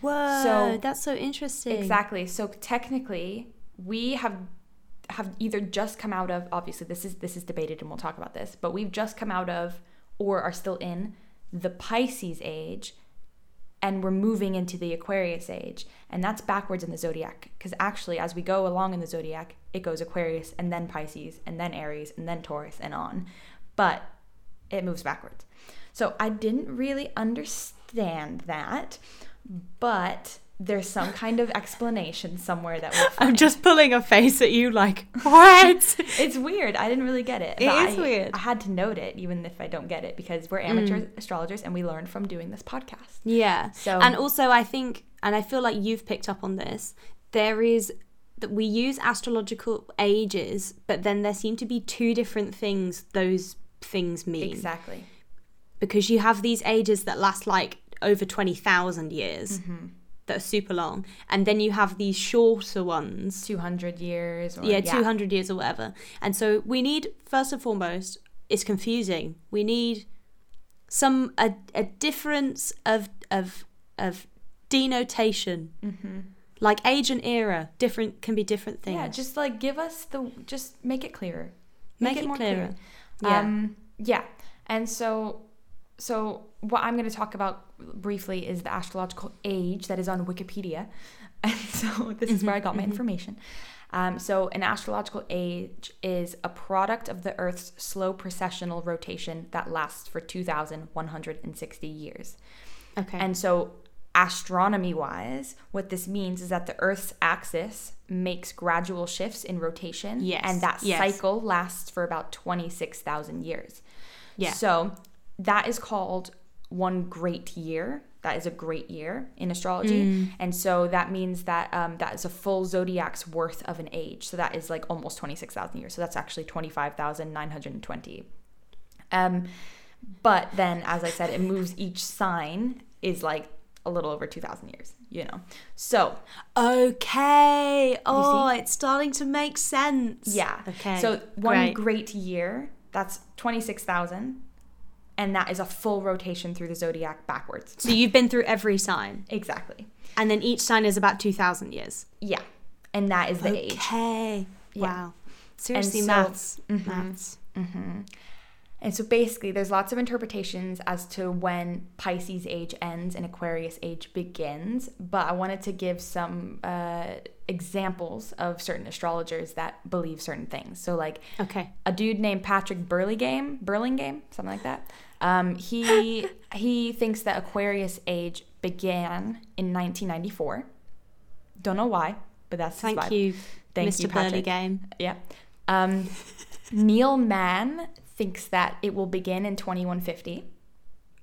whoa So- that's so interesting Exactly. So technically, we have have either just come out of obviously this is this is debated and we'll talk about this, but we've just come out of or are still in the Pisces age and we're moving into the Aquarius age. And that's backwards in the zodiac because actually as we go along in the zodiac, it goes Aquarius and then Pisces and then Aries and then Taurus and on. But it moves backwards. So I didn't really understand that, but there's some kind of explanation somewhere that we'll i'm just pulling a face at you like what It's weird. I didn't really get it. It is I- weird. I had to note it, even if I don't get it, because we're amateur astrologers and we learned from doing this podcast. Yeah. So- and also I think and I feel like you've picked up on this, there is that we use astrological ages, but then there seem to be two different things those things mean. Exactly. Because you have these ages that last like over 20,000 years. Mm-hmm. That are super long, and then you have these shorter ones, 200 years. Or, yeah, 200 years or whatever. And so we need, first and foremost, it's confusing. We need some a, a difference of of of denotation. Mm-hmm. Like age and era, different can be different things. Yeah, just like give us the just make it clearer. Make it more clearer. clear. Yeah. Um yeah. And so so what I'm going to talk about briefly is the astrological age that is on Wikipedia. And so this is where I got my information. Um, so an astrological age is a product of the Earth's slow precessional rotation that lasts for 2,160 years. okay. And so, astronomy wise, what this means is that the Earth's axis makes gradual shifts in rotation. Yes, And that yes. cycle lasts for about 26,000 years. Yeah. So, that is called one great year. That is a great year in astrology. Mm. And so that means that um, that is a full zodiac's worth of an age. So that is like almost 26,000 years. So that's actually 25,920. Um, but then, as I said, it moves each sign is like a little over 2,000 years, you know? So, Okay. Oh, it's starting to make sense. yeah. Okay. So, one Great. great year, that's 26,000. And that is a full rotation through the zodiac backwards. So you've been through every sign, Exactly. and then each sign is about two thousand years. Yeah. And that is the age. Okay. Yeah. Wow. Seriously, so- maths. Mhm. Maths. And so basically, there's lots of interpretations as to when Pisces age ends and Aquarius age begins. But I wanted to give some uh, examples of certain astrologers that believe certain things. So, like Okay. a dude named Patrick Burlingame, Burlingame, something like that. Um, he he thinks that Aquarius age began in 1994. Don't know why, but that's his Thank vibe. you, Thank Mr. you, Burley. Game. Yeah. Um, Neil Mann thinks that it will begin in 2150.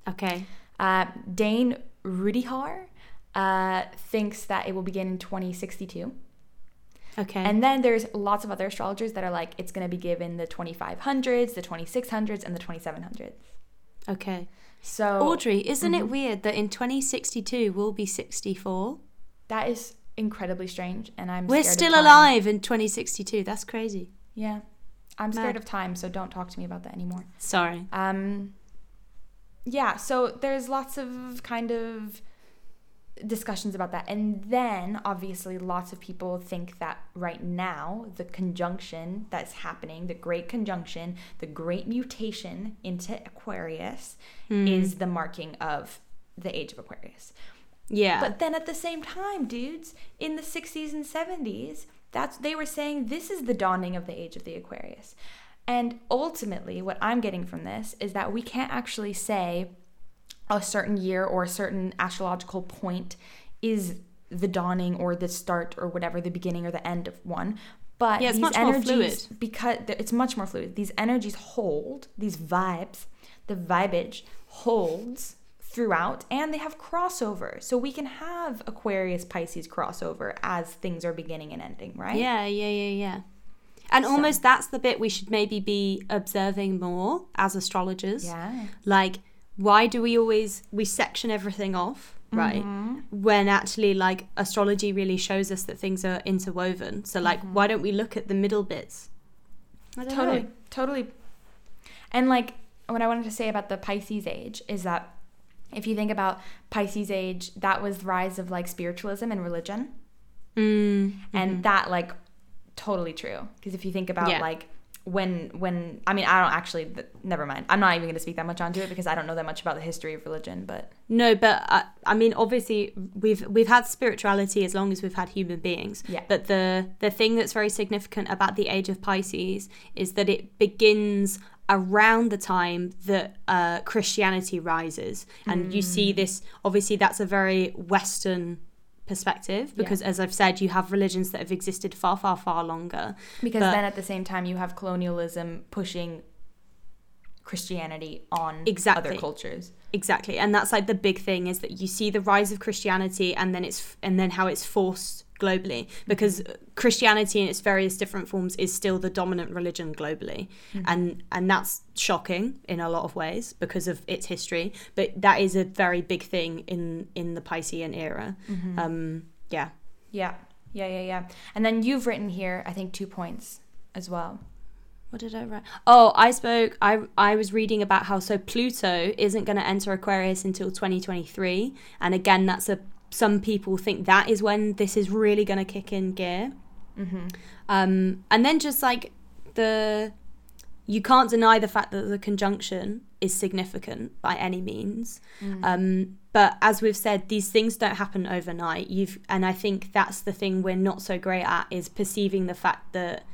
Okay. Uh, Dane Rudhyar uh, thinks that it will begin in 2062. Okay. And then there's lots of other astrologers that are like, it's going to be given the 2500s, the 2600s, and the 2700s. Okay. So Audrey, isn't Mhm. it weird that in 2062 we'll be 64? that is incredibly strange. And I'm We're still alive in 2062. That's crazy. Yeah. I'm scared Mad. of time, so don't talk to me about that anymore. Sorry. Um, yeah, so there's lots of kind of discussions about that. And then obviously lots of people think that right now the conjunction that's happening, the great conjunction, the great mutation into Aquarius Hmm. is the marking of the age of Aquarius. Yeah. But then at the same time, dudes, in the 60s and 70s, that's they were saying this is the dawning of the age of the Aquarius. And ultimately, what I'm getting from this is that we can't actually say a certain year or a certain astrological point is the dawning or the start or whatever, the beginning or the end of one. But Yeah, it's these much more energies, fluid. because it's much more fluid. These energies hold, these vibes, the vibage holds throughout and they have crossover. So we can have Aquarius Pisces crossover as things are beginning and ending, right? Yeah, yeah, yeah, yeah. And So- almost that's the bit we should maybe be observing more as astrologers. Yeah. Like, why do we always we section everything off, right? Mm-hmm. When actually, like, astrology really shows us that things are interwoven. So, like, why don't we look at the middle bits? Totally. know. Totally. And like what I wanted to say about the Pisces age is that if you think about Pisces age, that was the rise of like spiritualism and religion. Mm, and that like totally true because if you think about Yeah. like when when i mean i don't actually never mind i'm not even going to speak that much onto it because i don't know that much about the history of religion but No, but I, I mean, obviously, we've we've had spirituality as long as we've had human beings. Yeah. But the the thing that's very significant about the age of Pisces is that it begins around the time that uh, Christianity rises, and you Mm. see this. Obviously, that's a very Western perspective because, as I've said, you have religions that have existed far, far, far longer. because But- then at the same time you have colonialism pushing christianity on Exactly. other cultures Exactly, and that's like the big thing is that you see the rise of Christianity, and then it's and then how it's forced globally mm-hmm. because Christianity in its various different forms is still the dominant religion globally, mm-hmm. and and that's shocking in a lot of ways because of its history. But that is a very big thing in in the Piscean era. Mm-hmm. Um, yeah, yeah yeah yeah yeah and then you've written here i think two points as well what did I write? Oh, I spoke. I I was reading about how so Pluto isn't going to enter Aquarius until 2023, and again, that's a some people think that is when this is really going to kick in gear. Mm-hmm. Um, and then just like the, you can't deny the fact that the conjunction is significant by any means. Mm. Um, but as we've said, these things don't happen overnight. You've, and I think that's the thing we're not so great at is perceiving the fact that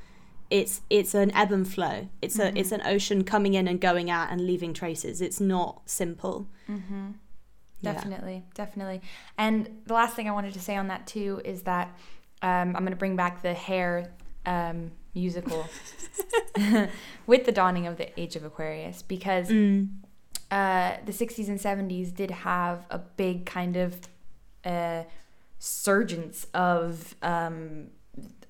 it's it's an ebb and flow. It's a it's an ocean coming in and going out and leaving traces. It's not simple. Mm-hmm. Yeah. Definitely, definitely. And the last thing I wanted to say on that too is that um, I'm going to bring back the hair um, musical with the dawning of the age of Aquarius because Mm. uh, the 60s and 70s did have a big kind of uh, surgence of um,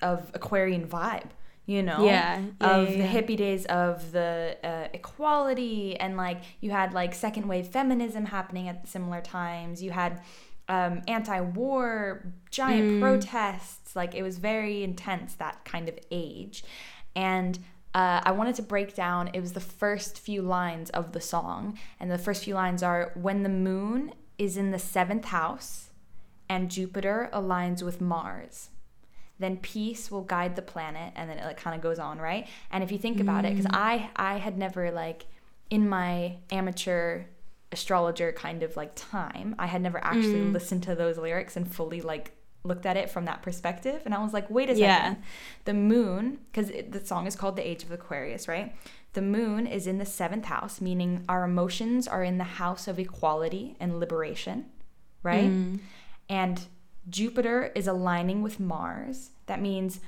of Aquarian vibe. You know, Yeah, yeah, of yeah, the hippie days of the uh, equality and like you had like second wave feminism happening at similar times. You had um, anti-war giant Mm. protests. Like it was very intense that kind of age, and uh, I wanted to break down. It was the first few lines of the song, and the first few lines are when the moon is in the seventh house, and Jupiter aligns with Mars then peace will guide the planet and then it like kind of goes on right? And if you think about it because mm. i i had never like in my amateur astrologer kind of like time i had never actually mm. listened to those lyrics and fully like looked at it from that perspective and i was like wait a Yeah. second. The moon because the song is called the age of aquarius right? The moon is in the seventh house meaning our emotions are in the house of equality and liberation right? Mm. And Jupiter is aligning with Mars. That means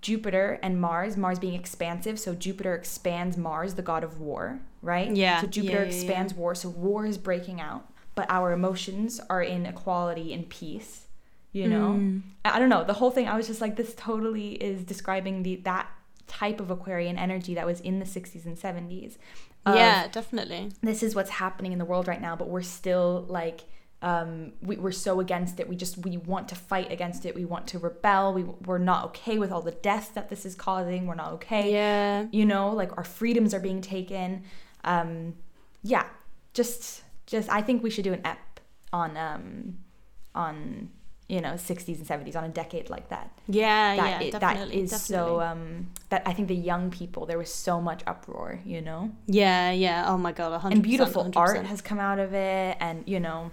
Jupiter and Mars, Mars being expansive, so Jupiter expands Mars, the god of war, right? Yeah, So Jupiter yeah, yeah, yeah. expands war, so war is breaking out, but our emotions are in equality and peace. You know? Mm. I I don't know. The whole thing I was just like this totally is describing the that type of Aquarian energy that was in the 60s and 70s. yeah, definitely. this is what's happening in the world right now but we're still like um, we, we're so against it we just we want to fight against it we want to rebel we, we're not okay with all the death that this is causing we're not okay Yeah. you know like our freedoms are being taken um, yeah just just i think we should do an ep on um on you know 60s and 70s on a decade like that Yeah, that yeah, it- definitely. is definitely. so um that i think the young people there was so much uproar you know yeah, yeah. Oh my god, 100%. and beautiful art 100%. has come out of it and you know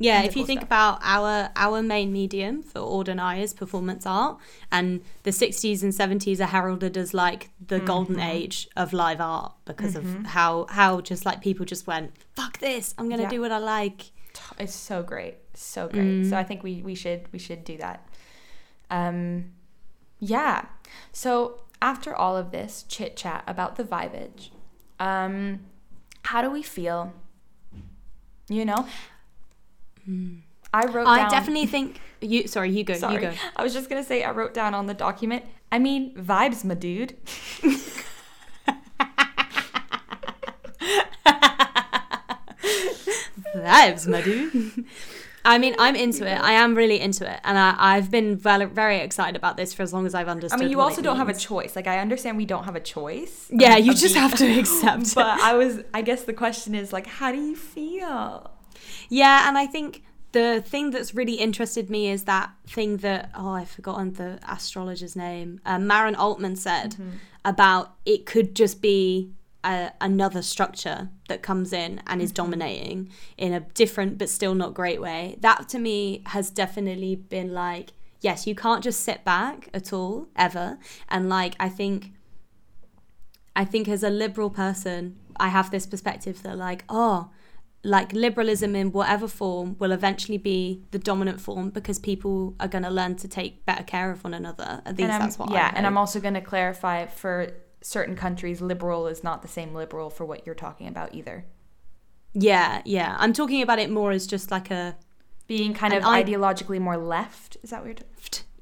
Yeah, if you think stuff. about our our main medium for Ord and I is performance art, and the 60s and 70s are heralded as like the golden Mm-hmm. age of live art because of how how just like people just went fuck this, I'm gonna Yeah. do what I like. it's so great so great so i think we we should we should do that um yeah so after all of this chit chat about the vibage um how do we feel you know i wrote I down definitely think you. Sorry, you go. sorry You go. i was just gonna say i wrote down on the document i mean vibes my dude Vibes, my dude. I mean, I'm into it. I am really into it, and I, I've been very excited about this for as long as I've understood. I mean, you also don't have a choice. Like, I understand we don't have a choice. Yeah, of- you of just the- have to accept. But. I was, I guess the question is like, how do you feel? Yeah, and I think the thing that's really interested me is that thing that oh I've forgotten the astrologer's name. Um, Maren Altman said about it could just be a, another structure that comes in and is dominating in a different but still not great way. That to me has definitely been like yes, you can't just sit back at all ever. And like I think I think as a liberal person, I have this perspective that like, oh, like liberalism in whatever form will eventually be the dominant form because people are going to learn to take better care of one another. At least that's what I yeah, and I'm also going to clarify for certain countries, liberal is not the same liberal for what you're talking about either. yeah, yeah. I'm talking about it more as just like a Being kind of I- ideologically more left. Is that weird?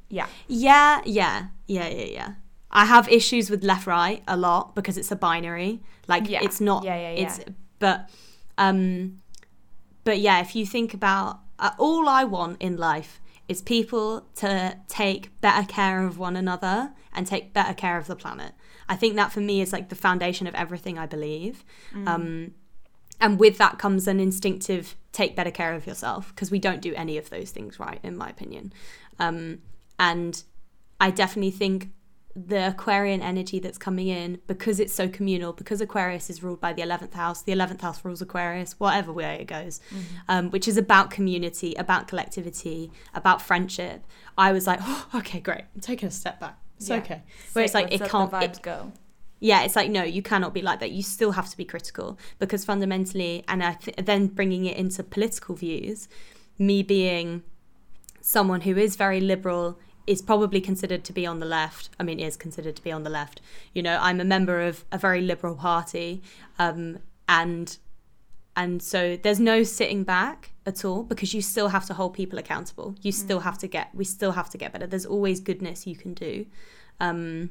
Yeah. Yeah, yeah, yeah, yeah, yeah. I have issues with left right a lot because it's a binary. Like Yeah. it's not. Yeah, yeah, yeah. It's but um, but yeah. If you think about uh, all I want in life is people to take better care of one another and take better care of the planet. I think that for me is like the foundation of everything I believe. Mm. Um, and with that comes an instinctive take better care of yourself because we don't do any of those things right, in my opinion. Um, and I definitely think the Aquarian energy that's coming in because it's so communal, because Aquarius is ruled by the 11th house, the 11th house rules Aquarius, whatever way it goes, mm-hmm. um, which is about community, about collectivity, about friendship. I was like, oh, okay, great. I'm taking a step back. It's yeah. okay. Where it's like, it can't. vibes it, go. Yeah, it's like, no, you cannot be like that. You still have to be critical because fundamentally, and I th- then bringing it into political views, me being someone who is very liberal is probably considered to be on the left. I mean, is considered to be on the left. You know, I'm a member of a very liberal party, um, and and so there's no sitting back at all because you still have to hold people accountable. You still mm. have to get. We still have to get better. There's always goodness you can do. Um,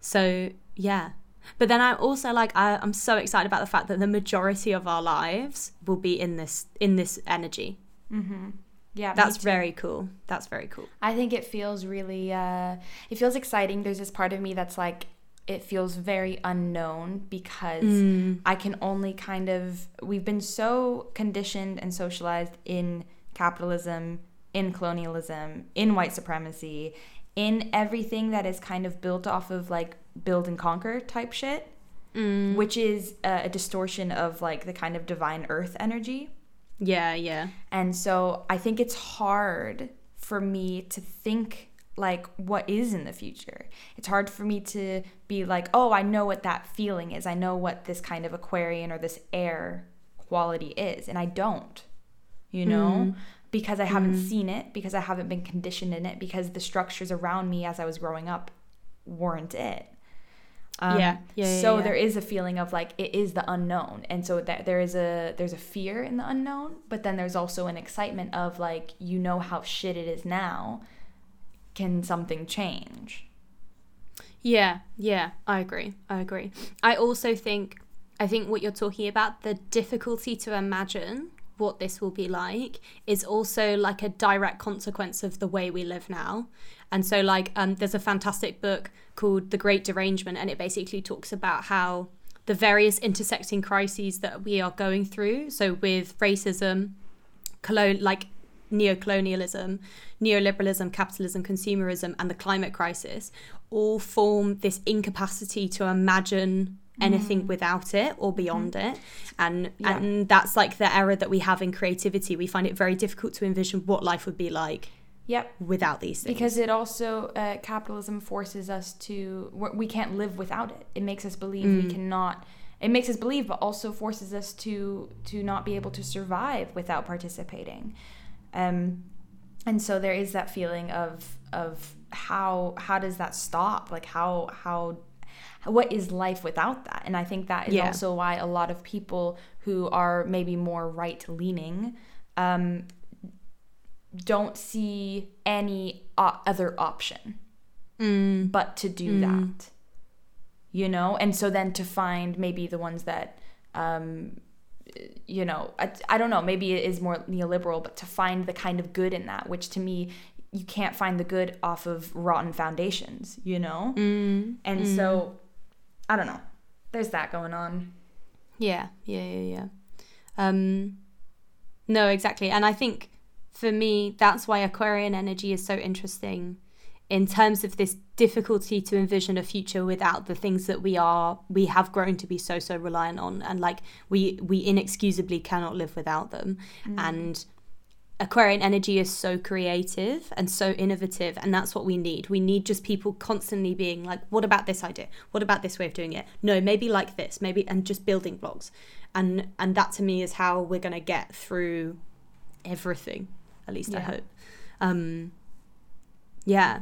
so yeah, but then I'm also like I, I'm so excited about the fact that the majority of our lives will be in this in this energy. Mm-hmm. Yeah, that's very cool. That's very cool. I think it feels really, uh, it feels exciting. There's this part of me that's like, it feels very unknown because mm. I can only kind of, we've been so conditioned and socialized in capitalism, in colonialism, in white supremacy, in everything that is kind of built off of like build and conquer type shit, mm. which is a, a distortion of like the kind of divine earth energy. Yeah, yeah. And so I think it's hard for me to think like what is in the future. It's hard for me to be like, "Oh, I know what that feeling is. I know what this kind of aquarian or this air quality is." And I don't. You know? Mm. Because I haven't mm. seen it, because I haven't been conditioned in it, because the structures around me as I was growing up weren't it. Um, yeah. yeah. So yeah. there is a feeling of like it is the unknown, and so that there is a there's a fear in the unknown, but then there's also an excitement of like you know how shit it is now. Can something change? Yeah. Yeah. I agree. I agree. I also think I think what you're talking about the difficulty to imagine what this will be like is also like a direct consequence of the way we live now. And so, like, um, there's a fantastic book called The Great Derangement, and it basically talks about how the various intersecting crises that we are going through. So, with racism, colon- like neo-colonialism, neoliberalism, capitalism, consumerism, and the climate crisis, all form this incapacity to imagine anything mm. without it or beyond mm. it and yeah. and that's like the error that we have in creativity we find it very difficult to envision what life would be like Yep. Without these things. Because it also, uh, capitalism forces us to, we can't live without it. It makes us believe mm. we cannot, it makes us believe, but also forces us to, to not be able to survive without participating. Um, and so there is that feeling of, of how, how does that stop? Like how, how, what is life without that? And I think that is yeah. also why a lot of people who are maybe more right leaning um, don't see any other option mm. but to do mm. that you know and so then to find maybe the ones that um you know I, I don't know maybe it is more neoliberal but to find the kind of good in that which to me you can't find the good off of rotten foundations you know mm. and so mm. i don't know there's that going on yeah yeah yeah yeah um no exactly and i think for me, that's why Aquarian energy is so interesting in terms of this difficulty to envision a future without the things that we are we have grown to be so so reliant on. And like we we inexcusably cannot live without them. Mm. and aquarian energy is so creative and so innovative and that's what we need. We need just people constantly being like what about this idea? What about this way of doing it? No maybe like this maybe and just building blocks. And and that to me is how we're going to get through everything at least yeah. I hope. Um, yeah,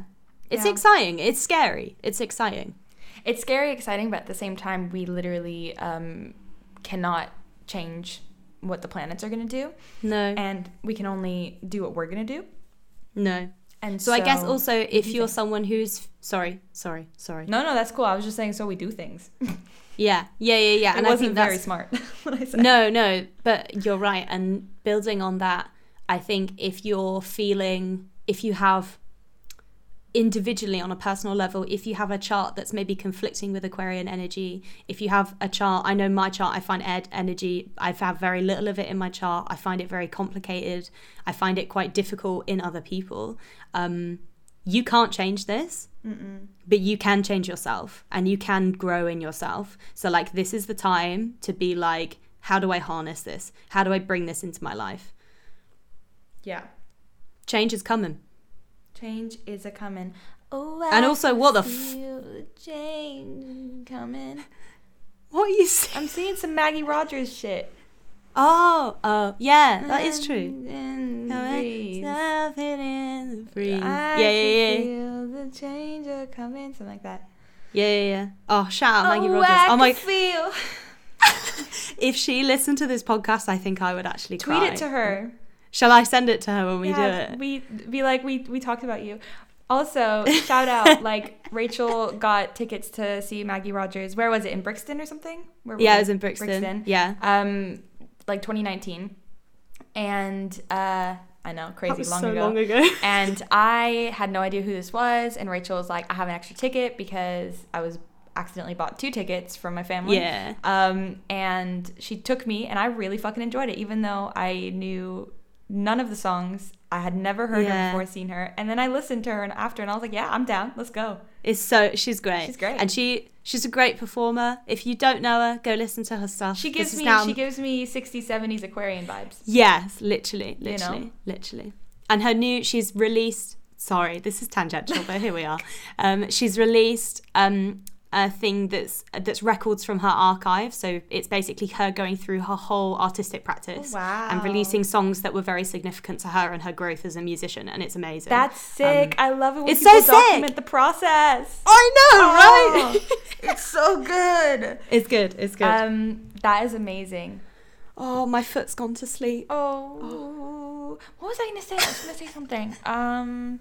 it's yeah. exciting. It's scary. It's exciting. It's scary, exciting, but at the same time, we literally um, cannot change what the planets are going to do. No. And we can only do what we're going to do. No. And so, so I guess also if you're someone who's sorry, sorry, sorry. No, no, that's cool. I was just saying so we do things. yeah, yeah, yeah, yeah. It and wasn't I think very smart. what I said. No, no, but you're right. And building on that, I think if you're feeling, if you have, individually on a personal level if you have a chart that's maybe conflicting with aquarian energy if you have a chart i know my chart i find ed energy i have very little of it in my chart i find it very complicated i find it quite difficult in other people um, you can't change this Mm-mm. but you can change yourself and you can grow in yourself. So like this is the time to be like how do i harness this? How do i bring this into my life yeah change is coming Change is a coming. Oh, I and also, what the f- change coming. What are you saying? I'm seeing some Maggie Rogers shit. Oh, oh, yeah, that is true. And breeze. in the breeze. I yeah, yeah, yeah. Feel the change are coming, something like that. Yeah, yeah, yeah. Oh, shout out Maggie oh, Rogers. I oh my. Feel. if she listened to this podcast, I think I would actually tweet cry. it to her. Shall I send it to her when we yeah, do it? We be like we we talked about you. Also, shout out like Rachel got tickets to see Maggie Rogers. Where was it in Brixton or something? Where yeah, it was in Brixton. Brixton. Yeah. Um, like 2019, and uh, I know crazy long so ago. long ago. and I had no idea who this was, and Rachel was like, "I have an extra ticket because I was." accidentally bought two tickets from my family. Yeah. Um, and she took me, and I really fucking enjoyed it, even though I knew none of the songs. I had never heard yeah. her before seen her. And then I listened to her and after and I was like, yeah, I'm down. Let's go. It's so she's great. She's great. And she she's a great performer. If you don't know her, go listen to her stuff. She gives me now... she gives me 60s 70s Aquarian vibes. Yes, literally, literally, you know? literally. And her new she's released sorry, this is tangential, but here we are. Um, she's released um, a thing that's that's records from her archive. So it's basically her going through her whole artistic practice oh, wow. and releasing songs that were very significant to her and her growth as a musician, and it's amazing. That's sick. Um, I love it when it's people so document sick. the process. I know, oh, right? it's so good. It's good. It's good. Um, that is amazing. Oh, my foot's gone to sleep. Oh, oh. what was I gonna say? I was gonna say something. Um.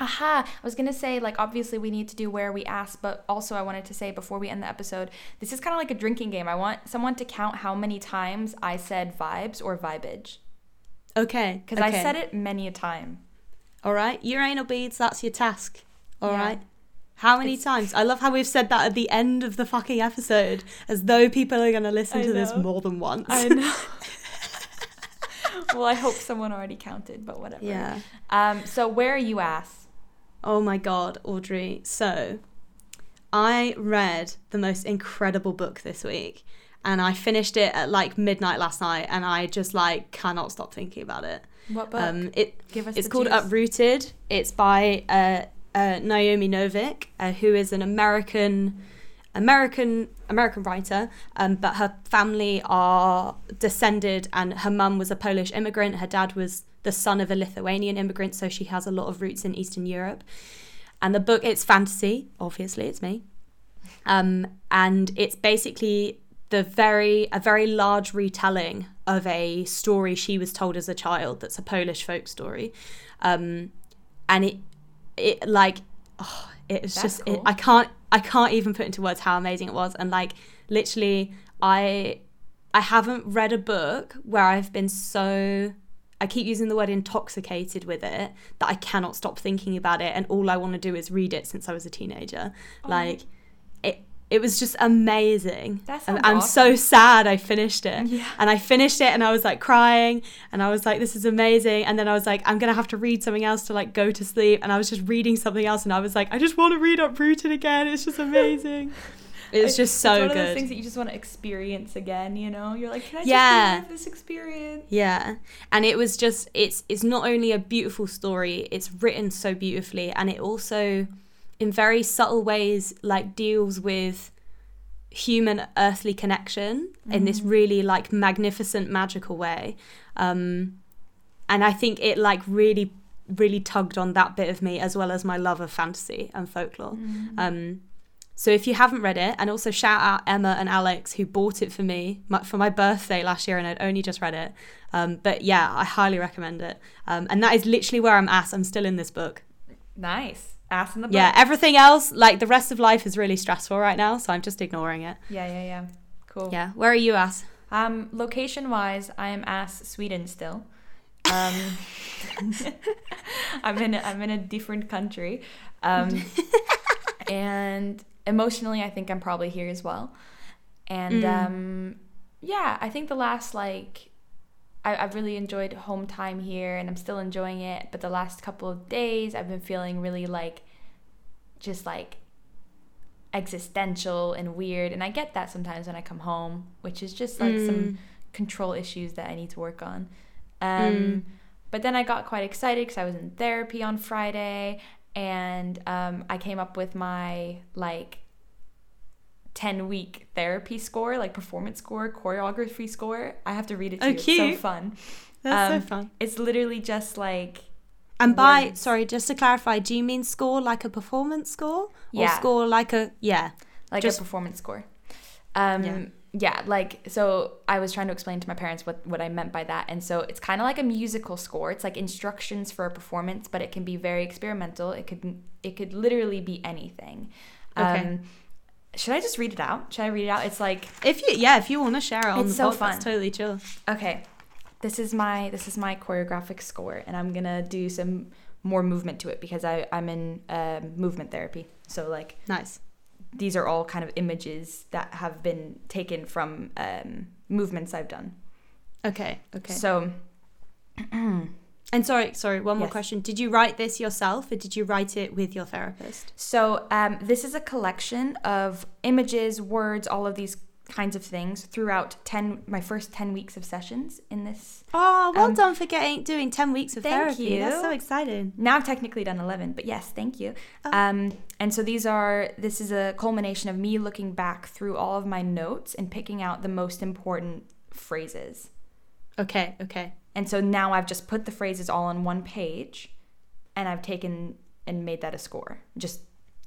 Aha, I was gonna say, like, obviously we need to do where we ask, but also I wanted to say before we end the episode, this is kind of like a drinking game. I want someone to count how many times I said vibes or vibage. Okay. Because okay. I said it many a time. All right. Uranal beads, that's your task. All yeah. right. How many it's... times? I love how we've said that at the end of the fucking episode, as though people are to listen I to know. this more than once. I know. well, I hope someone already counted, but whatever. Yeah. Um. So where are you asked? Oh my god, Audrey. So, I read the most incredible book this week and I finished it at like midnight last night and I just like cannot stop thinking about it. What book? Um, it Give us it's called juice. Uprooted. It's by uh, uh, Naomi Novik, uh, who is an American American American writer, um, but her family are descended, and her mum was a Polish immigrant. Her dad was the son of a Lithuanian immigrant, so she has a lot of roots in Eastern Europe. And the book, it's fantasy, obviously, it's me. Um, and it's basically the very a very large retelling of a story she was told as a child. That's a Polish folk story, um, and it it like oh, it's that's just cool. it, I can't I can't even put into words how amazing it was. And like literally, I I haven't read a book where I've been so I keep using the word intoxicated with it that I cannot stop thinking about it and all I want to do is read it since I was a teenager. Oh. Like it was just amazing. I'm, awesome. so sad I finished it. Yeah. And I finished it and I was like crying and I was like this is amazing and then I was like I'm going to have to read something else to like go to sleep and I was just reading something else and I was like I just want to read Uprooted again. It's just amazing. It's just so it's one good. of those things that you just want to experience again. You know, you're like, can I yeah. just this experience? Yeah, and it was just it's it's not only a beautiful story, it's written so beautifully, and it also, in very subtle ways, like deals with human earthly connection mm-hmm. in this mm. really like magnificent magical way um and i think it like really really tugged on that bit of me as well as my love of fantasy and folklore mm-hmm. um so if you haven't read it, and also shout out Emma and Alex who bought it for me for my birthday last year, and I'd only just read it. Um, but yeah, I highly recommend it. Um, and that is literally where I'm at. I'm still in this book. Nice. Ass in the book. Yeah, everything else, like the rest of life, is really stressful right now, so I'm just ignoring it. Yeah, yeah, yeah. Cool. Yeah. Where are you at? Um, location wise, I am ass Sweden still. Um, I'm in a, I'm in a different country, um, and emotionally, I think I'm probably here as well. And Mm. um, yeah, I think the last like I, I've really enjoyed home time here, and I'm still enjoying it. But the last couple of days, I've been feeling really like just like existential and weird, and I get that sometimes when I come home, which is just like Mm. some control issues that I need to work on. Um, Mm. But then I got quite excited because I was in therapy on Friday, and um, I came up with my like 10 week therapy score, like performance score, choreography score. I have to read it to Oh, you. It's so cute. fun. That's Um, so fun. It's literally just like And by words. sorry, just to clarify, do you mean score like a performance score, or Yeah. score like a yeah? like Just- a performance score. Um, Yeah. yeah. like so I was trying to explain to my parents what what I meant by that, and so it's kind of like a musical score. It's like instructions for a performance, but it can be very experimental. It could it could literally be anything. Okay. Um, should I just read it out? Should I read it out? It's like If you yeah, if you want to share it on It's the so fun. totally chill. okay. This is my this is my choreographic score, and I'm gonna do some more movement to it because I I'm in um, movement therapy. So like Nice. these are all kind of images that have been taken from um, movements I've done. Okay. Okay. So, and sorry, sorry, one more Yes. question. Did you write this yourself, or did you write it with your therapist? so um, this is a collection of images, words, all of these kinds of things throughout ten my first ten weeks of sessions in this. Oh, well Um, done for getting doing ten weeks of thank therapy. That's you. so exciting. Now I've technically done eleven, but yes, thank you. Oh. Um, and so these are this is a culmination of me looking back through all of my notes and picking out the most important phrases. Okay. Okay. And so now I've just put the phrases all on one page and I've taken and made that a score. Just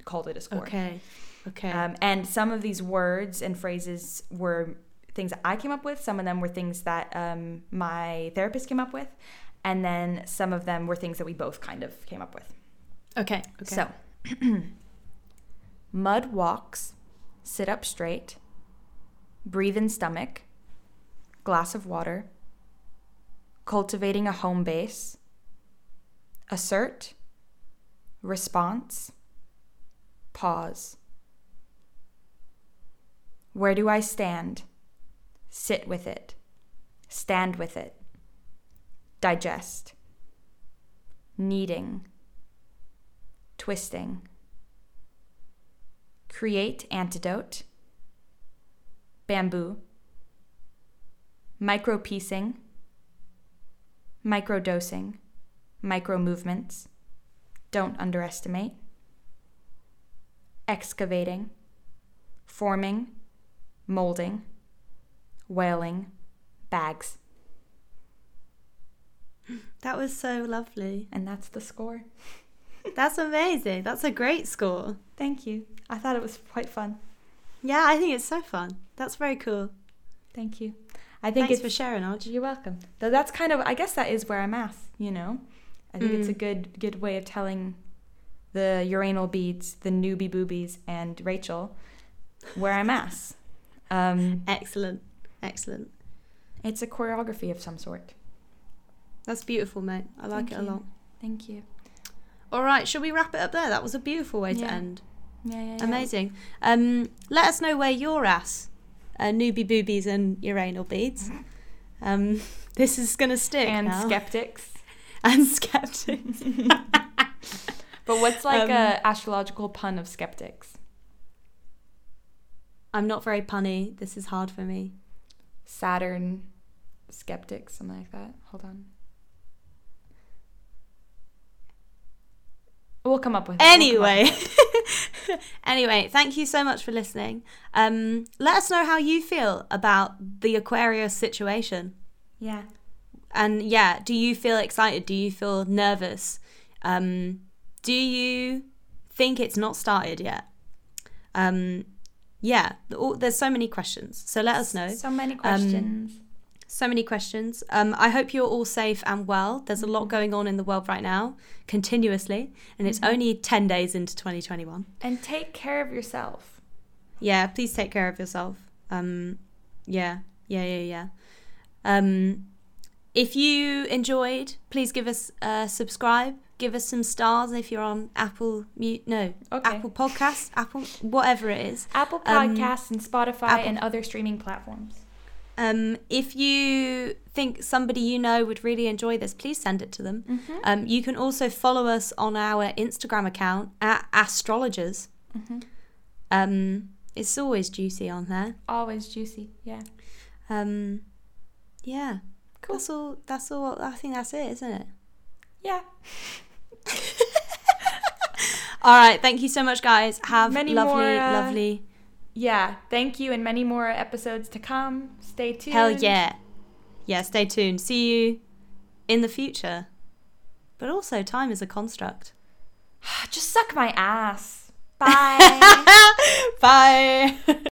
called it a score. Okay. Okay. Um, and some of these words and phrases were things that I came up with. Some of them were things that um, my therapist came up with. And then some of them were things that we both kind of came up with. okay. Okay. So, mud walks, sit up straight, breathe in stomach, glass of water, cultivating a home base, assert, response, pause. Where do I stand? Sit with it, stand with it, digest, kneading twisting. Create antidote. Bamboo. Micro piecing. Micro dosing. Micro movements. Don't underestimate. Excavating. Forming. Molding. Whaling. Bags. that was so lovely. And that's the score. That's amazing. That's a great score. Thank you. I thought it was quite fun. Yeah, I think it's so fun. That's very cool. Thank you. I think Thanks it's for sharing, Arj. You're welcome. Though that's kind of I guess that is where I'm at, you know. I think it's a Mm. good good way of telling the uranal beads, the newbie boobies, and Rachel where I'm at. Um, Excellent. Excellent. it's a choreography of some sort. That's beautiful, mate. I like Thank it a lot. Thank you. All right, shall we wrap it up there? That was a beautiful way to end. Yeah, yeah, yeah. Amazing. Um, let us know where you're at, uh, newbie boobies and uranal beads. Um, this is gonna stick And now. skeptics. and skeptics. But what's like Um, a astrological pun of skeptics? I'm not very punny. This is hard for me. Saturn skeptics, something like that. Hold on. We'll come up with it. We'll come up Anyway, thank you so much for listening. Um, let us know how you feel about the Aquarius situation. Yeah. And yeah, do you feel excited? Do you feel nervous? Um, do you think it's not started yet? Um, yeah, there's so many questions. So let us know. So many questions. So many questions. Um, I hope you're all safe and well. There's a lot going on in the world right now, continuously, and it's only 10 days into 2021. and take care of yourself. Yeah, please take care of yourself. Um, yeah, yeah, yeah, yeah. Um, if you enjoyed, please give us a subscribe. Give us some stars if you're on Apple Mute. No, Okay. Apple Podcasts, Apple whatever it is. Apple Um, Podcasts and Spotify Apple- and other streaming platforms. Um, if you think somebody you know would really enjoy this, please send it to them. Mm-hmm. Um, you can also follow us on our Instagram account at astrologers. Mm-hmm. Um, it's always juicy on there. Always juicy. Yeah. Um, yeah, Cool. That's all. That's all. I think that's it, isn't it? Yeah. All right. Thank you so much, guys. Have Many lovely, more, uh, lovely. Yeah. Thank you, and many more episodes to come. Stay tuned. Hell yeah. Yeah. Stay tuned. See you in the future. But also, time is a construct. Just suck my ass. Bye. Bye.